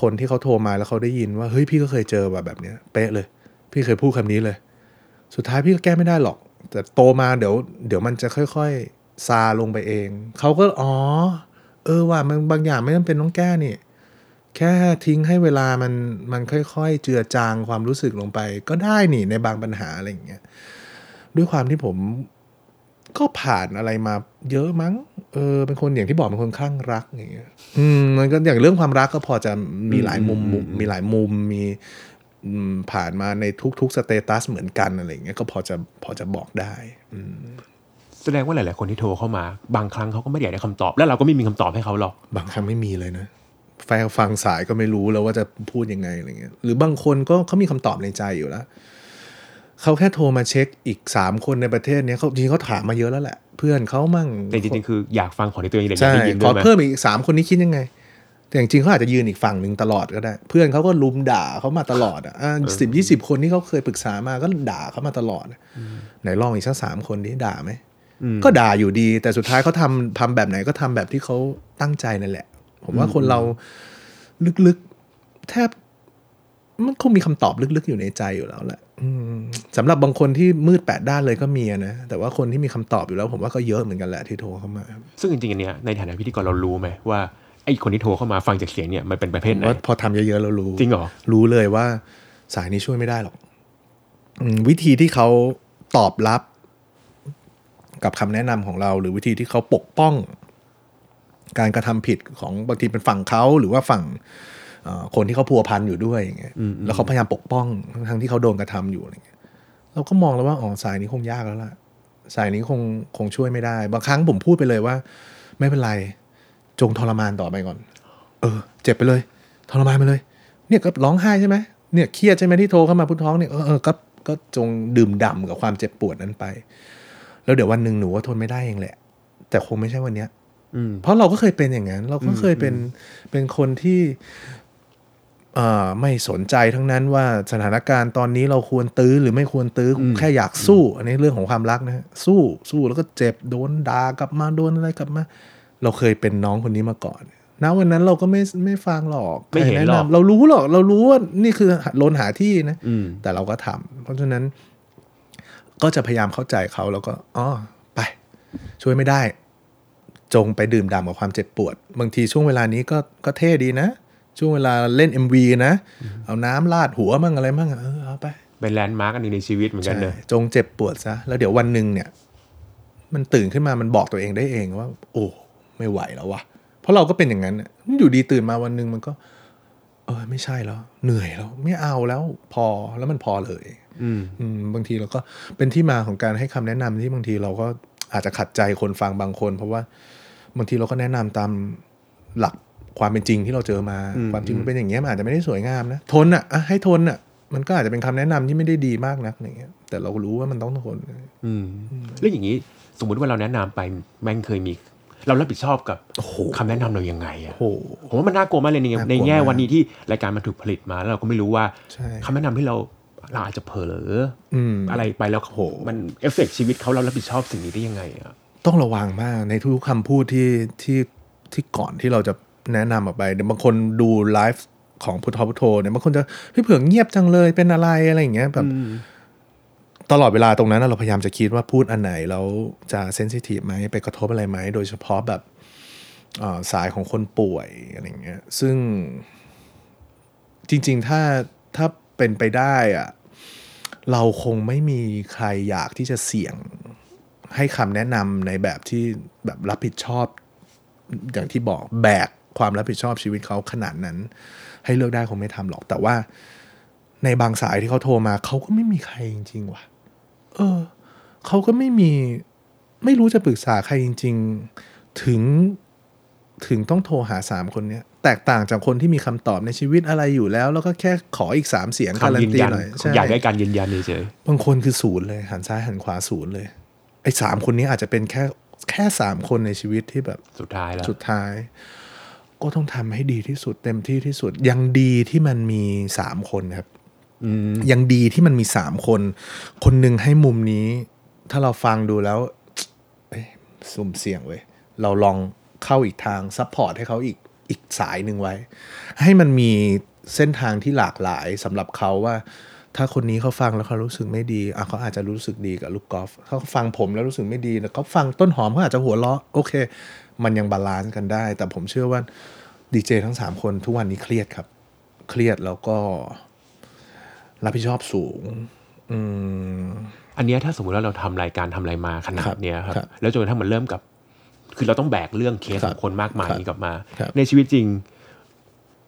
คนที่เขาโทรมาแล้วเขาได้ยินว่าเฮ้ยพี่ก็เคยเจอแบบแบบเนี้ยเป๊ะเลย พี่เคยพูดคำนี้เลย สุดท้ายพี่ก็แก้ไม่ได้หรอก แต่โตมาเดี๋ยว เดี๋ยวมันจะค่อยๆซาลงไปเองเขาก็อ๋อ เออว่ามันบางอย่างไม่จำเป็นต้องแก้นี่แค่ทิ้งให้เวลามันมันค่อยๆ เจือจางความรู้สึกลงไป ก็ได้นี่ในบางปัญหาอะไรอย่างเงี้ยด้วยความที่ผม ก็ผ่านอะไรมาเยอะมั้ง เออ เป็นคนอย่างที่บอกเป็นคนข้างรักอย่างเงี้ย อืม มันก็อย่างเรื่องความรักก็พอจะมีหลายมุมมุมมีหลายมุม มีอืมผ่านมาในทุกๆสเตตัสเหมือนกันอะไรอย่างเงี้ย ก็พอจะพอจะบอกได้ อืมแสดงว่าหลาย ๆ คนที่โทรเข้ามา บางครั้งเขาก็ไม่ได้อยากได้คำตอบ แล้วเราก็ไม่มีคำตอบให้เขาหรอก บางครั้งไม่มีเลยนะแฟนฟังสายก็ไม่รู้แล้วว่าจะพูดยังไงอะไรเงี้ย หรือบางคนก็เขามีคำตอบในใจอยู่แล้ว เขาแค่โทรมาเช็คอีกสามคนในประเทศเนี้ยเขาจริงๆเขาถามมาเยอะแล้วแหละ เพื่อนเขามั่งแต่จริงๆคืออยากฟังของที่ตัวเองอยากใช่ได้ยินขด้อวยไหมเพิ่มอีกสามคนนี้คิดยังไง แต่จริงๆเขาอาจจะยืนอีกฝั่งหนึ่งตลอดก็ได้ เพื่อนเขาก็ลุมด่าเขามาตลอดอะสิบยี่สิบคนที่เขาเคยปรึกษามาก็ด่าเขามาตลอดอะไหนลองอีกสักสามคนนี้ด่าไหมก็ด่าอยู่ดี แต่สุดท้ายเขาทำทำแบบไหนก็ทำแบบที่เขาตั้งใจนั่นแหละ ผมว่าคนเราลึกๆแทบ มันคงมีคำตอบลึกๆอยู่ในใจอยู่แล้วแหละอืมสำหรับบางคนที่มืดแปดด้านเลยก็มีอะนะ แต่ว่าคนที่มีคำตอบอยู่แล้ว ผมว่าก็เยอะเหมือนกันแหละที่โทรเข้ามา ซึ่งจริงๆอันเนี้ยในฐานะพิธีกรเรารู้ไหมว่าไอ้คนที่โทรเข้ามาฟังจากเสียงเนี่ยมันเป็นประเภทไหนว่าพอทำเยอะๆแล้วรู้จริงเหรอรู้เลยว่าสายนี้ช่วยไม่ได้หรอกอืมวิธีที่เขาตอบรับ กับคำแนะนำของเรา หรือวิธีที่เขาปกป้อง การกระทำผิดของบางทีเป็นฝั่งเขาหรือว่าฝั่งเอ่อ คนที่เขาพัวพันอยู่ด้วยอย่างเงี้ยแล้วเขาพยายามปกป้องทั้งที่เขาโดนกระทำอยู่อะไรเงี้ยเราก็มองแล้วว่าอ๋อสายนี้คงยากแล้วล่ะ สายนี้คงคงช่วยไม่ได้ บางครั้งผมพูดไปเลยว่า ไม่เป็นไร จงทรมานต่อไปก่อน เออ เจ็บไปเลย ทรมานไปเลย เนี่ยก็ร้องไห้ใช่ไหมเนี่ยเครียดใช่ไหมที่โทรเข้ามาพุทท้องเนี่ยเออเออก็ก็จงดื่มด่ำกับความเจ็บปวดนั้นไป แล้วเดี๋ยววันหนึ่งหนูก็ทนไม่ได้เองแหละ แต่คงไม่ใช่วันเนี้ยอืมเพราะเราก็เคยเป็นอย่างนั้น เราก็เคยเป็นเป็นคนที่เอ่อ ไม่สนใจทั้งนั้นว่าสถานการณ์ตอนนี้เราควรตื้อหรือไม่ควรตื้ออแค่อยากสู้ อันนี้เรื่องของความรักนะฮะสู้สู้แล้วก็เจ็บโดนด่ากลับมาโดนอะไรกลับมา เราเคยเป็นน้องคนนี้มาก่อนณวันนั้นเราก็ไม่ไม่ฟังหรอกไม่เห็นใคแะหรอกนำเรารู้หรอก เรารู้ว่านี่คือลนหาที่นะอืมแต่เราก็ทำเพราะฉะนั้น ก็จะพยายามเข้าใจเขาแล้วก็อ๋อไป ช่วยไม่ได้ จงไปดื่มด่ำกับความเจ็บปวด บางทีช่วงเวลานี้ก็ก็เท่ดีนะ ช่วงเวลาเล่น MV นะ เอาน้ำลาดหัวมั่งอะไรมั่งอะเออเอาไปเป็นแลนด์มาร์กอันหนึงในชีวิตเหมือนกันเนอะใช่จงเจ็บปวดซะ แล้วเดี๋ยววันหนึ่งเนี่ย มันตื่นขึ้นมามันบอกตัวเองได้เองว่า โอ้ ไม่ไหวแล้ววะเพราะเราก็เป็นอย่างนั้นน่ะอยู่ดีตื่นมาวันหนึ่งมันก็ เออ ไม่ใช่แล้ว เหนื่อยแล้ว ไม่เอาแล้วพอแล้วมันพอเลย อืมอืมบางทีเราก็เป็นที่มาของการให้คำแนะนำที่บางทีเราก็อาจจะขัดใจคนฟังบางคน เพราะว่าบางทีเราก็แนะนำตามหลัก ความเป็นจริงที่เราเจอมาอืมความจริงมันเป็นอย่างเงี้ยมันอาจจะไม่ได้สวยงามนะ ทนอะอะให้ทนอะ มันก็อาจจะเป็นคำแนะนำที่ไม่ได้ดีมากนักอย่างเงี้ย แต่เรารู้ว่ามันต้องทนอืมแล้วอย่างนี้สมมุติว่าเราแนะนำไปแม่งเคยมี เรารับผิดชอบกับโอ้โหคำแนะนำเรายังไงอะโอ้โหผมว่ามันน่ากลัวมากเลยในน่ากลัวในแง่มากวันนี้ที่รายการมันถูกผลิตมาแล้วเราก็ไม่รู้ว่าใช่คำแนะนำที่เราเราอาจจะเผลออืมอะไรไปแล้วโอ้โหมันเอฟเฟกชีวิตเขาเรารับผิดชอบสิ่งนี้ได้ยังไงอะต้องระวังมากในทุกๆคำพูดที่ที่ที่ก่อนที่เราจะ แนะนำออกไปเดี๋ยวบางคนดูไลฟ์ของพุธทอล์คพุธโทรเนี่ยบางคนจะพี่เผือกเงียบจังเลยเป็นอะไรอะไรอย่างเงี้ยแบบตลอดเวลาตรงนั้นนะเราพยายามจะคิดว่าพูดอันไหนแล้วจะ sensitive ไหมไปกระทบอะไรไหม โดยเฉพาะแบบเอ่อสายของคนป่วยอะไรอย่างเงี้ยซึ่งจริง ๆ ถ้าถ้าเป็นไปได้อะเราคงไม่มีใครอยากที่จะเสี่ยงให้คำแนะนำในแบบที่แบบรับผิดชอบอย่างที่บอกแบก ความรับผิดชอบชีวิตเขาขนาดนั้น ให้เลือกได้คงไม่ทำหรอก แต่ว่าในบางสายที่เขาโทรมาเขาก็ไม่มีใครจริงๆว่ะ เออเขาก็ไม่มีไม่รู้จะปรึกษาใครจริง ๆ ถึงถึงต้องโทรหาสามคนเนี้ยแตกต่างจากคนที่มีคำตอบในชีวิตอะไรอยู่แล้ว แล้วก็แค่ขออีกสามเสียงการัคำยืนนตียันหน่อยใช่อยากได้การยืนยันเฉยบางคนคือศูนย์เลยหันซ้ายหันขวาศูนย์เลยไอ้สามคนนี้อาจจะเป็นแค่แค่สามคนในชีวิตที่แบบๆสุดท้ายแล้วสุดท้าย ก็ต้องทำให้ดีที่สุดเต็มที่ที่สุด ยังดีที่มันมีสามคนครับอืมยังดีที่มันมีสามคน คนหนึ่งให้มุมนี้ ถ้าเราฟังดูแล้วเอ้ยสุ่มเสี่ยงเว้ยเราลองเข้าอีกทาง support ให้เขาอีกอีกสายหนึ่งไว้ ให้มันมีเส้นทางที่หลากหลายสำหรับเขาว่า ถ้าคนนี้เขาฟังแล้วเขารู้สึกไม่ดีอะเขาอาจจะรู้สึกดีกับลูกกอล์ฟถ้าเขาฟังผมแล้วรู้สึกไม่ดีแล้วเขาฟังต้นหอมเขาอาจจะหัวเราะโอเค มันยัง balance กันได้ แต่ผมเชื่อว่าดีเจทั้งสามคนทุกวันนี้เครียดครับ เครียดแล้วก็รับผิดชอบสูง อืมอันเนี้ยถ้าสมมติว่าเราทำรายการทำอะไรมาขนาครัดบเนี้ยครับครับ แล้วจนกระทั่งมันเริ่มกับ คือเราต้องแบกเรื่องเคสครัขบองคนมากมายครับนี้กลับมาครับในชีวิตจริง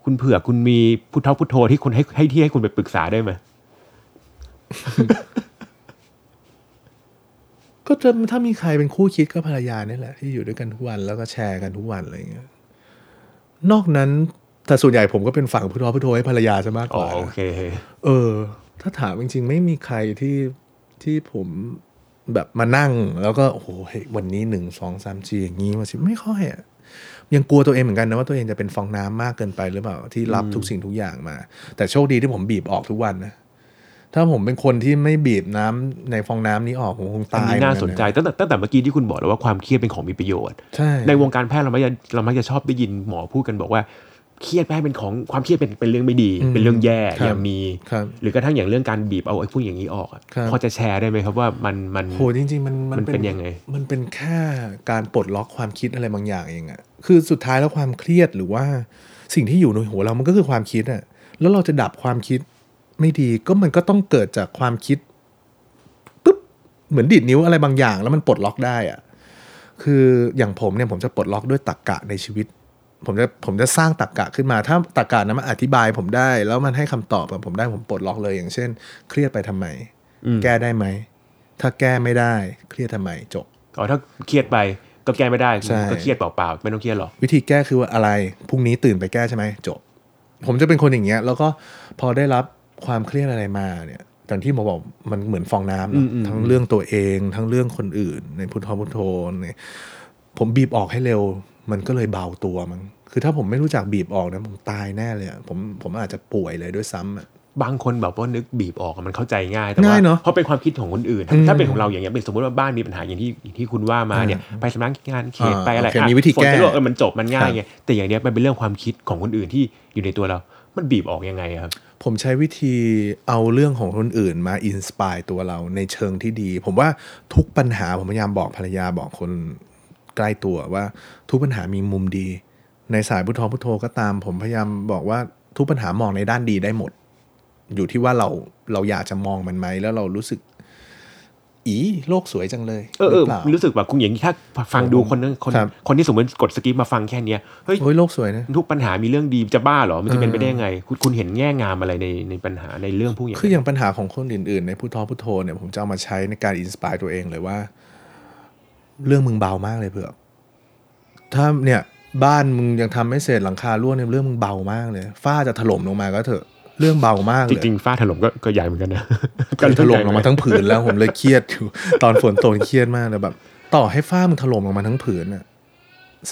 คุณเผื่อคุณมีพุทธพุทโธที่คุณให้ให้ที่ให้คุณไปปรึกษาได้ไหม ก็จะถ้ามีใครเป็นคู่คิดก็ภรรยานี่แหละ ที่อยู่ด้วยกันทุกวันแล้วก็แชร์กันทุกวันอะไรอย่างเงี้ยนอกนั้นแต่ส่วนใหญ่ผมก็เป็นฝั่งพุทธพุทโธให้ภรรยาซะมากกอ๋อว่าโอเค เออ ถ้าถามจริง ๆ ไม่มีใครที่ที่ผมแบบมานั่ง แล้วก็โอ้โหเฮ้ยวันนี้หนึ่งสองสามสี่อย่างนี้มาสิไม่ค่อยอะยังกลัวตัวเองเหมือนกันนะว่าตัวเองจะเป็นฟองน้ำมากเกินไปหรือเปล่าที่รับทุกสิ่งทุกอย่างมา แต่โชคดีที่ผมบีบออกทุกวันนะ ถ้าผมเป็นคนที่ไม่บีบน้ำในฟองน้ำนี้ออกผมคงอันตายนี้น่าเหมืสอนกัะใจตั้งแต่ตั้งแต่เมื่อกี้ที่คุณบอกแล้วว่าความเครียดเป็นของมีประโยชน์ใช่ในวงการแพทย์เรามักจะเรามักจะชอบได้ยินหมอพูดกันบอกว่าเครียดแม่เป็นของความเครียดเป็นเป็นเรื่องไม่ดี เป็นเรื่องแย่ครับอย่ามีครับหรือกระทั่งอย่างเรื่องการบีบเอาไอ้พวกอย่างนี้ออกอะครับพอจะแชร์ได้ไหมครับว่ามันมันโหจริงๆมันมันเป็นยังไง มันเป็นแค่การปลดล็อกความคิดอะไรบางอย่างเองอะคือสุดท้ายแล้วความเครียดหรือว่าสิ่งที่อยู่ในหัวเรามันก็คือความคิดอะแล้วเราจะดับความคิด ไม่ดีก็มันก็ต้องเกิดจากความคิดปุ๊บเหมือนดีดนิ้วอะไรบางอย่าง แล้วมันปลดล็อกได้อะคืออย่างผมเนี่ยผมจะปลดล็อกด้วยตรรกกะในชีวิต ผมจะผมจะสร้างตรรกกะขึ้นมา ถ้าตรรกกะนั้นมันอธิบายผมได้ แล้วมันให้คำตอบกับผมได้ผมปลดล็อกเลยอย่างเช่น เครียดไปทำไมอืมแก้ได้ไหม ถ้าแก้ไม่ได้ เครียดทำไมจบอ๋อถ้าเครียดไปก็แก้ไม่ได้ใช่ก็เครียดเปล่าๆไม่ต้องเครียดหรอกวิธีแก้คือว่าอะไรพรุ่งนี้ตื่นไปแก้ใช่ไหมจบ ผมจะเป็นคนอย่างเงี้ยแล้วก็พอได้รับ ความเครียดอะไรมาเนี่ยอย่างที่หมอบอกมันเหมือนฟองน้ำเนอะอืมอืมทั้งเรื่องตัวเองทั้งเรื่องคนอื่น ในพุทธพุทโธเนี่ยผมบีบออกให้เร็ว มันก็เลยเบาตัวมั้งคือถ้าผมไม่รู้จักบีบออกนะผมตายแน่เลยอะผมผมอาจจะป่วยเลยด้วยซ้ำอะบางคนแบบว่านึกบีบออกอะมันเข้าใจง่ายแต่ว่าง่ายเนอะเพราะเป็นความคิดของคนอื่นอืมถ้าเป็นของเราอย่างเงี้ยเป็นสมมติว่าบ้านมีปัญหาอย่างที่อย่างที่คุณว่ามาเนี่ยไปสำนักงานเขตอ่าไปอะไรโอเคอะมีวิธีฝนแก้จะรั่วเออมันจบมันง่ายครับไงแต่อย่างเนี้ยมันเป็นเรื่องความคิดของคนอื่นที่อยู่ในตัวเรา มันบีบออกยังไงครับ ผมใช้วิธีเอาเรื่องของคนอื่นมาอินสปายตัวเราในเชิงที่ดี ผมว่าทุกปัญหาผมพยายามบอกภรรยาบอกคนใกล้ตัวว่าทุกปัญหามีมุมดี ในสายพุทโธพุทโธก็ตาม ผมพยายามบอกว่าทุกปัญหามองในด้านดีได้หมด อยู่ที่ว่าเราเราอยากจะมองมันไหมแล้วเรารู้สึก อีโลกสวยจังเลยเออเออรู้สึกแบบคุณอย่างนี้ถ้าฟังดูคนนึงคนคนที่สมมติกด skip มาฟังแค่เนี้ยเฮ้ยโลกสวยนะทุกปัญหามีเรื่องดีจะบ้าเหรอมันจะเป็นไปได้ยังไง คุณคุณเห็นแง่งามอะไรในในปัญหาในเรื่องพวกอย่างคืออย่างปัญหาของคนอื่นๆ ในพุทโธพุทโธเนี่ยผมจะเอามาใช้ในการ inspire ตัวเองเลยว่า เรื่องมึงเบามากเลยเผื่อถ้าเนี่ยบ้านมึงยังทำไม่เสร็จหลังคารั่วเนี่ยเรื่องมึงเบามากเลยฝ้าจะถล่มลงมาก็เถอะ เรื่องเบามากจเลยริงๆฝ้าถล่มก็ก็ใหญ่เหมือนกันนะคือถล่มลงมาทั้งผืนแล้วผมเลยเครียดอยู่ตอนฝนตกเครียดมากเลยแบบ ต่อให้ฝ้ามึงถล่มลงมาทั้งผืนน่ะ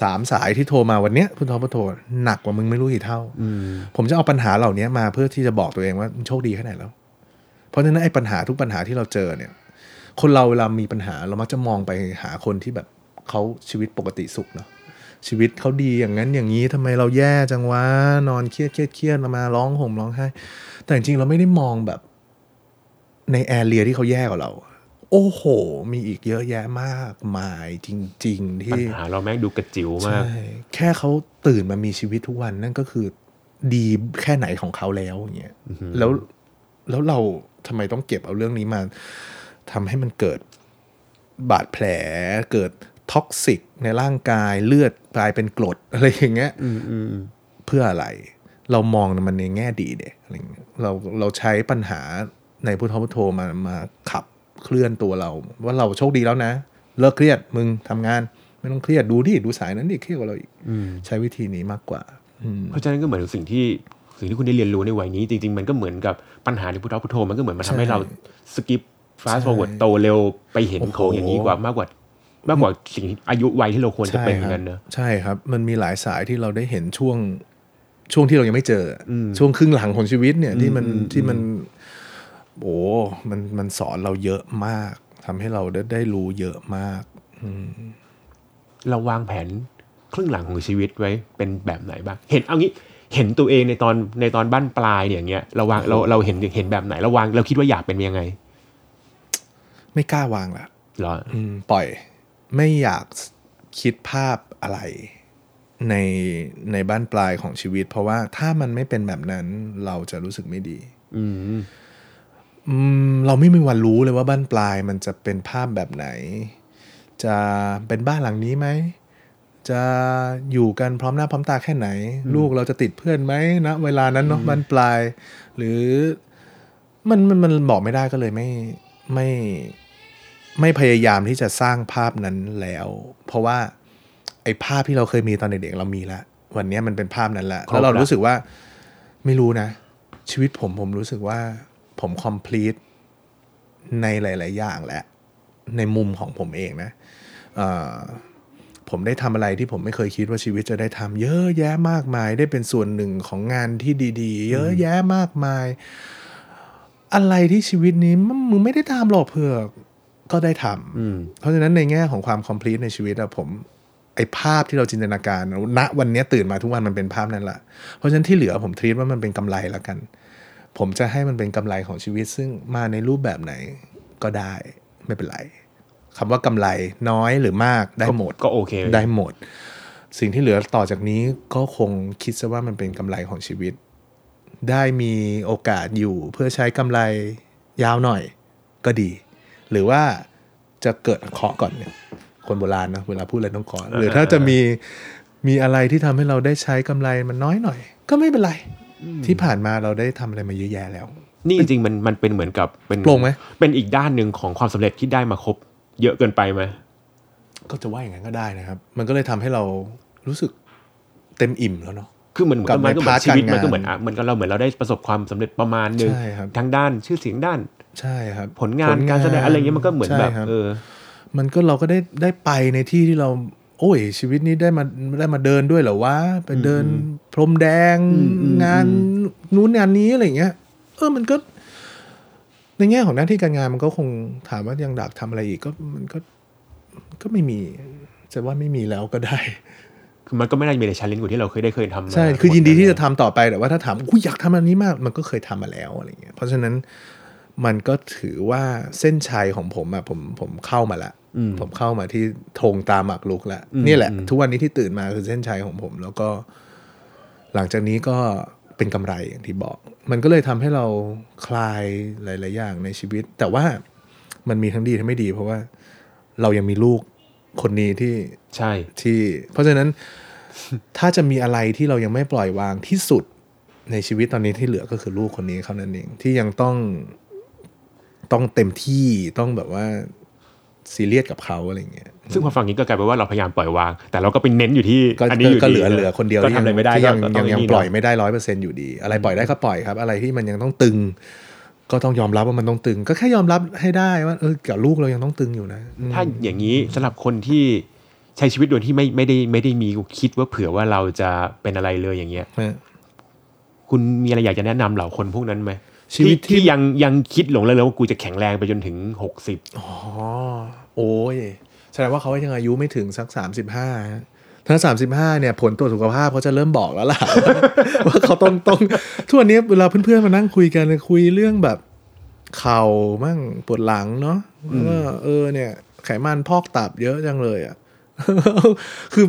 สามสายที่โทรมาวันเนี้ยคุณทอปโทรหนักกว่ามึงไม่รู้กี่เท่าอืมผมจะเอาปัญหาเหล่านี้มาเพื่อที่จะบอกตัวเองว่ามึงโชคดีแค่ไหนแล้ว เพราะฉะนั้นไอ้ปัญหาทุกปัญหาที่เราเจอเนี่ย คนเราเวลามีปัญหาเรามักจะมองไปหาคนที่แบบเขาชีวิตปกติสุขเนาะ ชีวิตเขาดีอย่างนั้นอย่างนี้ทำไมเราแย่จังวะนอนเครียดเครียดเครียดมาร้องห่มร้องไห้แต่จริงๆเราไม่ได้มองแบบใน area ที่เขาแย่กว่าเรา โอ้โห มีอีกเยอะแยะมากมายจริงๆปัญที่หาเราแม่งดูกระจิ๋วมากใช่แค่เขาตื่นมามีชีวิตทุกวันนั่นก็คือดีแค่ไหนของเขาแล้วอย่างเงี้ยแล้วแล้วเราทำไมต้องเก็บเอาเรื่องนี้มาทำให้มันเกิดบาดแผลเกิด toxic ในร่างกายเลือดกลายเป็นกรดอะไรอย่างเงี้ยอืมอืมเพื่ออะไร เรามองมันในแง่ดีดิอะไรเงี้ยเราเราใช้ปัญหาในพุทธพุทโธมามาขับเคลื่อนตัวเรา ว่าเราโชคดีแล้วนะ เลิกเครียดมึงทำงาน ไม่ต้องเครียดดูดิดูสายนั้นดิเครียดกว่าเราอีกอืมใช้วิธีนี้มากกว่าอืมเพราะฉะนั้นก็เหมือนสิ่งที่สิ่งที่คุณได้เรียนรู้ในวัยนี้ จริงๆ มันก็เหมือนกับปัญหาในพุทธพุทโธมันก็เหมือนมันทำให้ใช่เรา skip fast forward ใช่โตเร็วไปเห็นโอ้โหของอย่างนี้กว่ามากกว่า มากกว่าสิ่งอายุวัยที่เราควรจะเป็นเหมือนกันเนอะใช่ครับ มันมีหลายสายที่เราได้เห็นช่วงช่วงที่เรายังไม่เจออมช่วงครึ่งหลังของชีวิตเนี่ยที่มันอืมอืมที่มันโอ้มันมันสอนเราเยอะมากทำให้เราได้ได้รู้เยอะมาก อืมเราวางแผนครึ่งหลังของชีวิตไว้เป็นแบบไหนบ้างเห็นเอางี้เห็นตัวเองในตอนในตอนบ้านปลายเนี่ยอย่างเงี้ยเราวางเราเราเห็นเห็นแบบไหนเราวางเราคิดว่าอยากเป็นยังไง ไม่กล้าวางละเหรออืมปล่อย ไม่อยากคิดภาพอะไรในในบ้านปลายของชีวิต เพราะว่าถ้ามันไม่เป็นแบบนั้นเราจะรู้สึกไม่ดีอืมอืมเราไม่มีวันรู้เลยว่าบ้านปลายมันจะเป็นภาพแบบไหน จะเป็นบ้านหลังนี้ไหม จะอยู่กันพร้อมหน้าพร้อมตาแค่ไหน ลูกเราจะติดเพื่อนไหมนะเวลานั้นเนาะบ้านปลาย หรือมันมันมันบอกไม่ได้ก็เลยไม่ไม่ ไม่พยายามที่จะสร้างภาพนั้นแล้ว เพราะว่าไอ้ภาพที่เราเคยมีตอนเด็กๆเรามีแล้ววันนี้มันเป็นภาพนั้นแหละครบแล้วเราละรู้สึกว่าไม่รู้นะ ชีวิตผมผมรู้สึกว่าผม complete ในหลาย ๆ อย่างแหละ ในมุมของผมเองนะเอ่อผมได้ทำอะไรที่ผมไม่เคยคิดว่าชีวิตจะได้ทำเยอะแยะมากมาย ได้เป็นส่วนหนึ่งของงานที่ดี ๆ เยอะแยะมากมาย อะไรที่ชีวิตนี้มึงมึงไม่ได้ทำหรอกเพื่อก ก็ได้ทำอืมเพราะฉะนั้นในแง่ของความ complete ในชีวิตอะผมไอ้ภาพที่เราจินตนาการณวันเนี้ยตื่นมาทุกวันมันเป็นภาพนั้นแหละเพราะฉะนั้นที่เหลือผมทรีตว่ามันเป็นกำไรแล้วกัน ผมจะให้มันเป็นกำไรของชีวิต ซึ่งมาในรูปแบบไหนก็ได้ไม่เป็นไรคำว่ากำไรน้อยหรือมากได้หมดก็โอเค ได้หมด สิ่งที่เหลือต่อจากนี้ก็คงคิดซะว่ามันเป็นกำไรของชีวิต ได้มีโอกาสอยู่เพื่อใช้กำไรยาวหน่อยก็ดี หรือว่าจะเกิดเคาะก่อนเนี่ยคนโบราณนะเวลาพูดอะไรต้องเคาะหรือถ้าจะมีมีอะไรที่ทำให้เราได้ใช้กำไรมันน้อยหน่อย ก็ไม่เป็นไร ที่ผ่านมาเราได้ทำอะไรมาเยอะแยะแล้ว นี่จริงๆมันมันเป็นเหมือนกับเป็นโปร่งไหมเป็นอีกด้านหนึ่งของความสำเร็จที่ได้มาครบ เยอะเกินไปไหมก็จะว่าอย่างนั้นก็ได้นะครับ มันก็เลยทำให้เรารู้สึกเต็มอิ่มแล้วเนาะคือเหมือนกับมันก็เหมือในพาร์นทชีวิตการงานมันก็เหมือนอะเหมือนกับเราเหมือนเราได้ประสบความสำเร็จประมาณหนึ่งใช่ครับทั้งด้านชื่อเสียงด้าน ใช่ครับ ผลงานการแสดงอะไรเงี้ยมันก็เหมือนแบบใช่ครับเออ มันก็เราก็ได้ได้ไปในที่ที่เรา โอ้ย ชีวิตนี้ได้มาได้มาเดินด้วยเหรอวะไปเดินพรมแดงอืมอืมงานนู้นงานนี้อะไรอย่างเงี้ย เออมันก็ ในแง่ของหน้าที่การงานมันก็คงถามว่ายังอยากทำอะไรอีกก็มันก็ก็ไม่มีจะว่าไม่มีแล้วก็ได้คือมันก็ไม่น่าจะมีในชันเลนกว่าที่เราเคยได้เคยทำมาใช่ คือยินดีที่จะหมทำต่อไปแต่ว่าถ้าถามกูอยากทำอันนี้มาก มันก็เคยทำมาแล้วอะไรเงี้ยเพราะฉะนั้น มันก็ถือว่าเส้นชัยของผมอะผมผมเข้ามาละอืมผมเข้ามาที่ธงตามหมากรุกแล้วอืมนี่แหละอืมทุกวันนี้ที่ตื่นมาคือเส้นชัยของผม แล้วก็ หลังจากนี้ก็เป็นกำไรอย่างที่บอก มันก็เลยทำให้เราคลายหลาย ๆ อย่างในชีวิต แต่ว่ามันมีทั้งดีทั้งไม่ดี เพราะว่าเรายังมีลูกคนนี้ที่ใช่ที่ เพราะฉะนั้นถ้าจะมีอะไรที่เรายังไม่ปล่อยวางที่สุดในชีวิตตอนนี้ที่เหลือก็คือลูกคนนี้เขานั่นเองที่ยังต้อง ต้องเต็มที่ต้องแบบว่าซีเรียสกับเขาอะไรอย่างเงี้ย ซึ่งพอฟังนี้ก็กลายเป็นว่าเราพยายามปล่อยวาง แต่เราก็ไปเน้นอยู่ที่ก็อันนี้อยู่ก็ดีเหลือเหลือคนเดียวก็ที่ทำอะไรไม่ได้ที่ยังก็ยังต้ยังนี่ปล่อยเนะไม่ได้ร้อยเปอร์เซ็นอยู่ดี อะไรปล่อยได้ก็ปล่อยครับ อะไรที่มันยังต้องตึง ก็ต้องยอมรับว่ามันต้องตึง ก็แค่ยอมรับให้ได้ว่าเออกับลูกเรายังต้องตึงอยู่นะอืมถ้าอย่างนี้สำหรับคนที่ใช้ชีวิตโดยที่ไม่ไม่ได้ไม่ได้มีคิดว่าเผื่อว่าเราจะเป็นอะไรเลยอย่างเงี้ยฮะคุณมีอะไรอยากจะแนะนำเหล่าคนพวกนั้นไหม ชีวิตที่ที่ยังยังคิดหลงเลยเลยว่ากูจะแข็งแรงไปจนถึงหกสิบอ๋อโอ้ยแสดงว่าเขายังอายุไม่ถึงสักสามสิบห้าถ้าสามสิบห้าเนี่ยผลตรวจสุขภาพเขาจะเริ่มบอกแล้วล่ะ ว่าเขาต้องต้องทุกวันนี้เวลาเพื่อนๆมานั่งคุยกันคุยเรื่องแบบเข่ามั่งปวดหลังเนาะว่าเออเนี่ย ไขมันพอกตับเยอะจังเลยอะคือ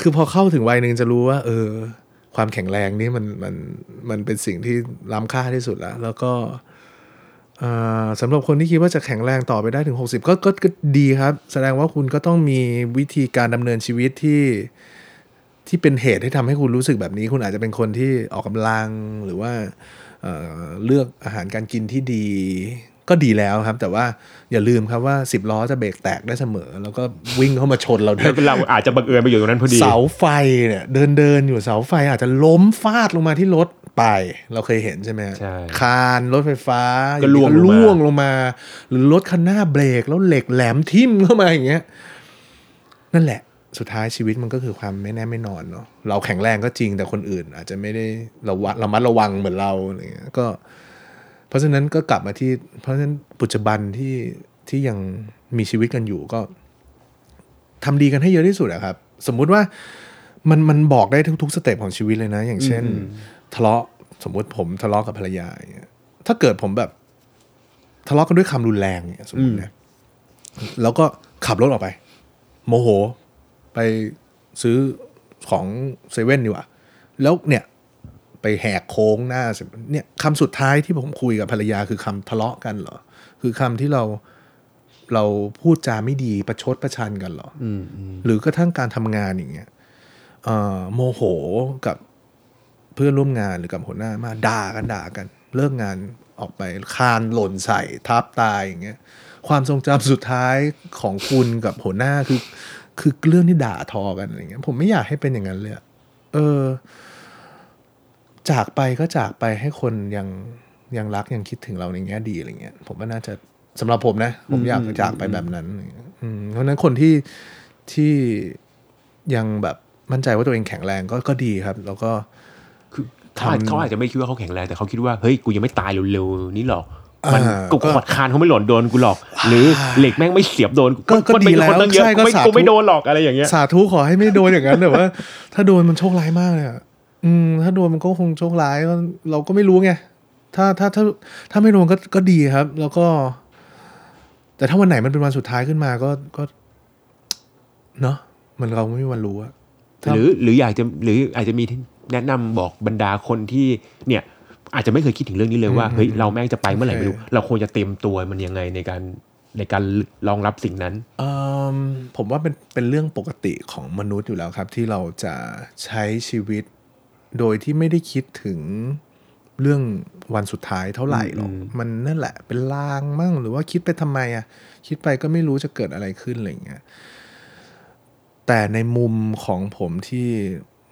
คือพอเข้าถึงวัยหนึ่งจะรู้ว่า เออ ความแข็งแรงนี่มันมันมันเป็นสิ่งที่ล้ำค่าที่สุดแล้ว แล้วก็สำหรับคนที่คิดว่าจะแข็งแรงต่อไปได้ถึง 60ก็ก็ก็ดีครับ แสดงว่าคุณก็ต้องมีวิธีการดำเนินชีวิตที่ที่เป็นเหตุให้ทำให้คุณรู้สึกแบบนี้ คุณอาจจะเป็นคนที่ออกกำลังหรือว่าเเลือกอาหารการกินที่ดี ก็ดีแล้วครับ แต่ว่าอย่าลืมครับว่า 10 ล้อจะเบรกแตกได้เสมอ แล้วก็วิ่งเข้ามาชนเราได้เราอาจจะบังเอิญไปอยู่ตรงนั้นพอดีเสาไฟเนี่ยเดินเดินอยู่เสาไฟอาจจะล้มฟาดลงมาที่รถไป เราเคยเห็นใช่ไหมฮะใช่คานรถไฟฟ้าก็ล่วงอยู่ดีลงมาล่วงลงมา หรือรถคันหน้าเบรกแล้วเหล็กแหลมทิ่มเข้ามาอย่างเงี้ยนั่นแหละสุดท้ายชีวิตมันก็คือความไม่แน่ไม่นอนเนาะเราแข็งแรงก็จริงแต่คนอื่น อาจจะไม่ได้ระวังระมัดระวังเหมือนเราอะไรเงี้ยก็ เพราะฉะนั้นก็กลับมาที่ เพราะฉะนั้นปัจจุบันที่ที่ยังมีชีวิตกันอยู่ก็ทำดีกันให้เยอะที่สุดอะครับ สมมุติว่ามันมันบอกได้ทุกๆสเต็ปของชีวิตเลยนะ อย่างเช่น ทะเลาะสมมุติผมทะเลาะกับภรรยาอย่างเงี้ยถ้าเกิดผมแบบ ทะเลาะกันด้วยคำรุนแรงเนี่ยสมมตินะแล้วก็ขับรถออกไป โมโห ไปซื้อของเซเว่นดีกว่า แล้วเนี่ย ไปแหกโค้งหน้าเสร็จเนี่ยคำสุดท้ายที่ผมคุยกับภรรยาคือคำทะเลาะกันเหรอ คือคำที่เราเราพูดจาไม่ดีประชดประชันกันเหรออหรือกระทั่งการทำงานอย่างเงี้ยเอ่อโมโหกับเพื่อนร่วมงานหรือกับหัวหน้ามาด่ากันด่ากัน เลิกงานออกไปคานหล่นใส่ทับตายอย่างเงี้ยความทรงจำสุดท้ายของคุณกับหัวหน้าคือ คือเรื่องที่ด่าทอกันอะไรเงี้ยผมไม่อยากให้เป็นอย่างนั้นเลยอะเออ จากไปก็จากไปให้คนยังยังรักยังคิดถึงเราในแง่ดีอะไรเงี้ย ผมว่าน่าจะสำหรับผมนะ ผมอยากจากไปแบบนั้นอะไรเงี้ยอืมเพราะฉะนั้นคนที่ที่ยังแบบมั่นใจว่าตัวเองแข็งแรงก็ก็ดีครับ แล้วก็คือเขาอาจทำเขาอาจจะไม่คิดว่าเขาแข็งแรงแต่เขาคิดว่าเฮ้ยกูยังไม่ตายเร็วๆนี้หรอกมันอ่ากูก็ขอดคานเขาไม่หล่นโดนกูหรอก หรือเหล็กแม่งไม่เสียบโดนก็ก็มันเป็นดีแล้วคนตั้งเยอะใช่กูก็ไม่สาธุกูไม่โดนหรอกอะไรอย่างเงี้ยสาธุขอให้ไม่โดนอย่างนั้นแต่ว่า ถ้าโดนมันโชคร้ายมากเลยอะ อืม ถ้าโดนมันก็คงโชคร้ายก็เราก็ไม่รู้ไงถ้าถ้าถ้าถ้าไม่โดนก็ก็ดีครับ แล้วก็ แต่ถ้าวันไหนมันเป็นวันสุดท้ายขึ้นมาก็ก็ เนาะมันเราไม่มีวันรู้อะหรือหรืออยากจะหรืออาจจะมีแนะนำบอกบรรดาคนที่เนี่ย อาจจะไม่เคยคิดถึงเรื่องนี้เลยว่าเฮ้ยเราแม่งจะไปเมื่อไหร่ไม่รู้ เราควรจะเตรียมตัวมันยังไงในการในการรองรับสิ่งนั้นเอิ่มผมว่าเป็นเป็นเรื่องปกติของมนุษย์อยู่แล้วครับ ที่เราจะใช้ชีวิต โดยที่ไม่ได้คิดถึงเรื่องวันสุดท้ายเท่าไหร่หรอกมันนั่นแหละ เป็นลางมั่งหรือว่าคิดไปทำไมอะคิดไปก็ไม่รู้จะเกิดอะไรขึ้นอะไรอย่างเงี้ยแต่ในมุมของผมที่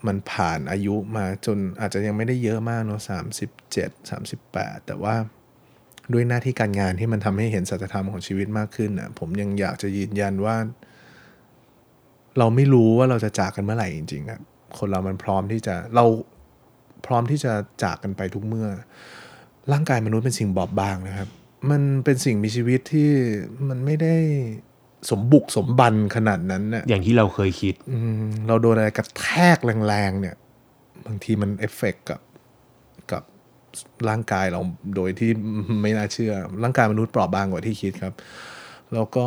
มันผ่านอายุมาจนอาจจะยังไม่ได้เยอะมากเนอะสามสิบเจ็ดสามสิบแปดแต่ว่าด้วยหน้าที่การงานที่มันทำให้เห็นสัจธรรมของชีวิตมากขึ้นน่ะ ผมยังอยากจะยืนยันว่า เราไม่รู้ว่าเราจะจากกันเมื่อไหร่จริงๆครับ คนเรามันพร้อมที่จะเราพร้อมที่จะจากกันไปทุกเมื่อ ร่างกายมนุษย์เป็นสิ่งบอบบางนะครับ มันเป็นสิ่งมีชีวิตที่มันไม่ได้สมบุกสมบันขนาดนั้นน่ะอย่างที่เราเคยคิด อืมเราโดนอะไรกระแทกแรงๆเนี่ย บางทีมันเอฟเฟกต์กับกับร่างกายเราโดยที่ไม่น่าเชื่อ ร่างกายมนุษย์เปราะบางกว่าที่คิดครับ แล้วก็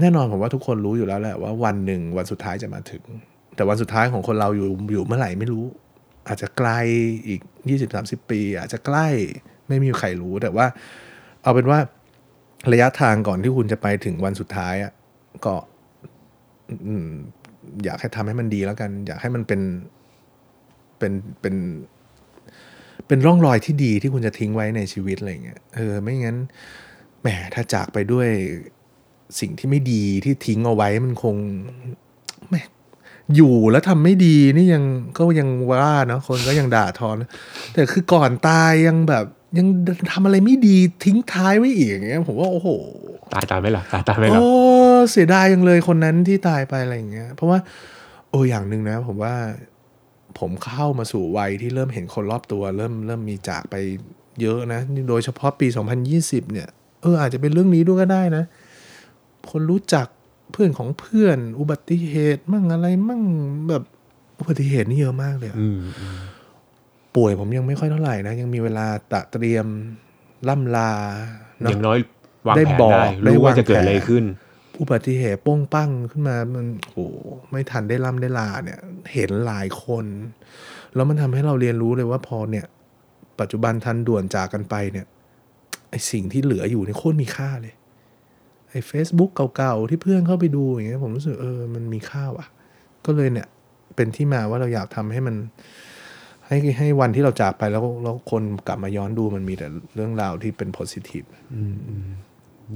แน่นอนผมว่าทุกคนรู้อยู่แล้วแหละว่าวันหนึ่งวันสุดท้ายจะมาถึง แต่วันสุดท้ายของคนเราอยู่อยู่เมื่อไหร่ไม่รู้ อาจจะไกลอีกยี่สิบสามสิบปี อาจจะใกล้ไม่มีใครรู้แต่ว่า เอาเป็นว่าระยะทางก่อนที่คุณจะไปถึงวันสุดท้ายอะก็อยากให้ทำให้มันดีแล้วกัน อยากให้มันเป็นเป็นเป็น เป็นร่องรอยที่ดีที่คุณจะทิ้งไว้ในชีวิตอะไรเงี้ยเออไม่งั้นแหมถ้าจากไปด้วยสิ่งที่ไม่ดีที่ทิ้งเอาไว้มันคง อยู่แล้วทำไม่ดีนี่ยังก็ยังว่าเนาะคนก็ยังด่าทอน แต่คือก่อนตายยังแบบยังทำอะไรไม่ดีทิ้งท้ายไว้อีกอย่างเงี้ยผมว่าโอ้โห ตายตายไหมล่ะตายตายไหมล่ะโอ้เสียดายยังเลยคนนั้นที่ตายไปอะไรอย่างเงี้ย เพราะว่าโอ้อย่างหนึ่งนะ ผมว่าผมเข้ามาสู่วัยที่เริ่มเห็นคนรอบตัว เริ่มเริ่มมีจากไปเยอะนะนี่โดยเฉพาะปี 2020 เนี่ย เอออาจจะเป็นเรื่องนี้ด้วยก็ได้นะ คนรู้จัก เพื่อนของเพื่อนอุบัติเหตุมั่งอะไรมั่งแบบอุบัติเหตุนี่เยอะมากเลยอะอืมอืมป่วยผมยังไม่ค่อยเท่าไหร่นะ ยังมีเวลาตะเตรียมล่ำลาอเนาะย่างน้อยวางได้แผนบอกได้ได้รู้ว่าวางจะเกิดแผนอะไรขึ้น อุบัติเหตุโป้งปั้งขึ้นมามันโหไม่ทันได้ล่ำได้ลาเนี่ย เห็นหลายคน แล้วมันทำให้เราเรียนรู้เลยว่าพอเนี่ย ปัจจุบันทันด่วนจากกันไปเนี่ยไอสิ่งที่เหลืออยู่เนี่ยโคตรมีค่าเลย ไอ Facebook เก่าๆ ที่เพื่อนเข้าไปดูอย่างเงี้ยผมรู้สึกเออมันมีค่าว่ะ ก็เลยเนี่ยเป็นที่มาว่าเราอยากทำให้มัน ให้ให้วันที่เราจากไปแล้วแล้วคนกลับมาย้อนดูมันมีแต่เรื่องราวที่เป็น positive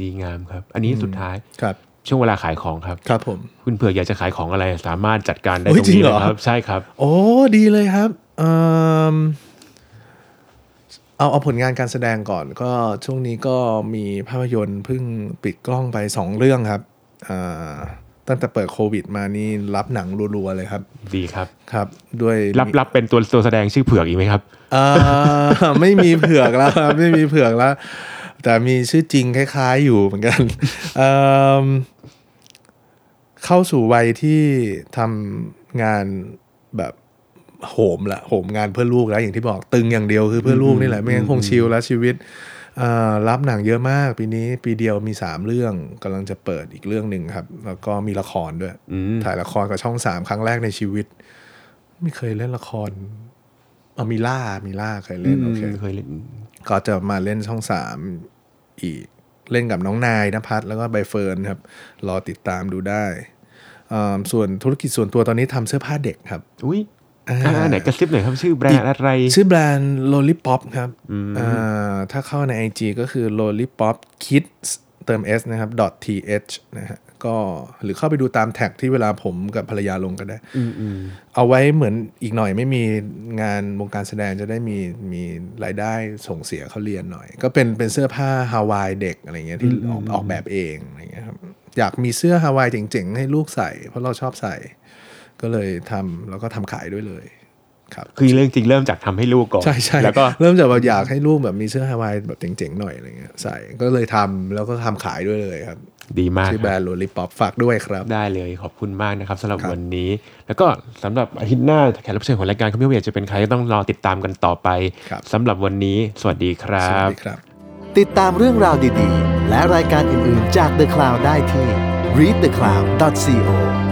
ดีงามครับ อันนี้สุดท้ายครับช่วงเวลาขายของครับ ครับผม คุณเผื่ออยากจะขายของอะไร สามารถจัดการได้โอ้ตยรงจริงนี้เหรเลอยครับ ใช่ครับ โอ้ดีเลยครับ เอิ่มเอาเอาผลงานการแสดงก่อน ก็ช่วงนี้ก็มีภาพยนตร์เพิ่งปิดกล้องไปสองเรื่องครับอ่าตั้งแต่เปิดโควิดมานี่รับหนังรัวๆเลยครับ ดีครับครับ ด้วยรับรับเป็นตัวตัวแสดงชื่อเผือกอีกไหมครับอ่าไม่มีเผือกแล้วครับไม่มีเผือกแล้ว แต่มีชื่อจริงคล้ายๆอยู่เหมือนกันเอิ่มเข้าสู่วัยที่ทำงานแบบ โหมละโหมงานเพื่อลูกแล้วอย่างที่บอกตึงอย่างเดียวคือเพื่อลูกนี่แหละไม่งั้นคงชิลแล้วชีวิตอ่ารับหนังเยอะมาก ปีนี้ปีเดียวมีสามเรื่องกำลังจะเปิดอีกเรื่องหนึ่งครับ แล้วก็มีละครด้วยอืมถ่ายละครกับช่องสามครั้งแรกในชีวิต ไม่เคยเล่นละครเอามีล่ามีล่าเคยเล่นโอเคเคยเล่นก็จะมาเล่นช่องสามอีกเล่นกับน้องนายนภัสแล้วก็ใบเฟิร์นครับ รอติดตามดูได้อ่าส่วนธุรกิจส่วนตัวตอนนี้ทำเสื้อผ้าเด็กครับ อุ้ยอ่าอ่า ไหนกระซิบหน่อยครับชื่อแบรนด์อะไร ชื่อแบรนด์ Lollipop ครับอ่าถ้าเข้าใน IG ก็คือ Lollipop Kids เติม S นะครับ .th นะฮะก็หรือเข้าไปดูตามแท็กที่เวลาผมกับภรรยาลงก็ได้เอาไว้เหมือนอีกหน่อยไม่มีงานวงการแสดงจะได้มีมีรายได้ส่งเสียเขาเรียนหน่อย ก็เป็นเป็นเสื้อผ้าฮาวายเด็กอะไรเงี้ยที่ออกออกแบบเองอะไรเงี้ยครับอยากมีเสื้อฮาวายเจ๋งๆ ให้ลูกใส่ เพราะเราชอบใส่ ก็เลยทำแล้วก็ทำขายด้วยเลยครับคือเรื่องจริงเริ่มจากทำให้ลูกก่อนใช่ใช่แล้วก็เริ่มจากว่าอยากให้ลูกแบบมีเสื้อฮาวายแบบเจ๋งๆหน่อยอะไรเงี้ยใส่ก็เลยทำแล้วก็ทำขายด้วยเลยครับ ดีมากชื่อคแบรรับนด์โรลิป o อปฝากด้วยครับ ได้เลยขอบคุณมากนะครับสำหรับครับวันนี้ แล้วก็สำหรับอาทิตย์หน้าแขกรับเชิญของรายการเขาไม่ว่าจะเป็นใครก็ต้องรอติดตามกันต่อไปครับสำหรับวันนี้ สวัสดีครัสวัสบดีครับ ติดตามเรื่องราวดีๆ และรายการอื่นๆจาก The Cloud ได้ที่ readthecloud.co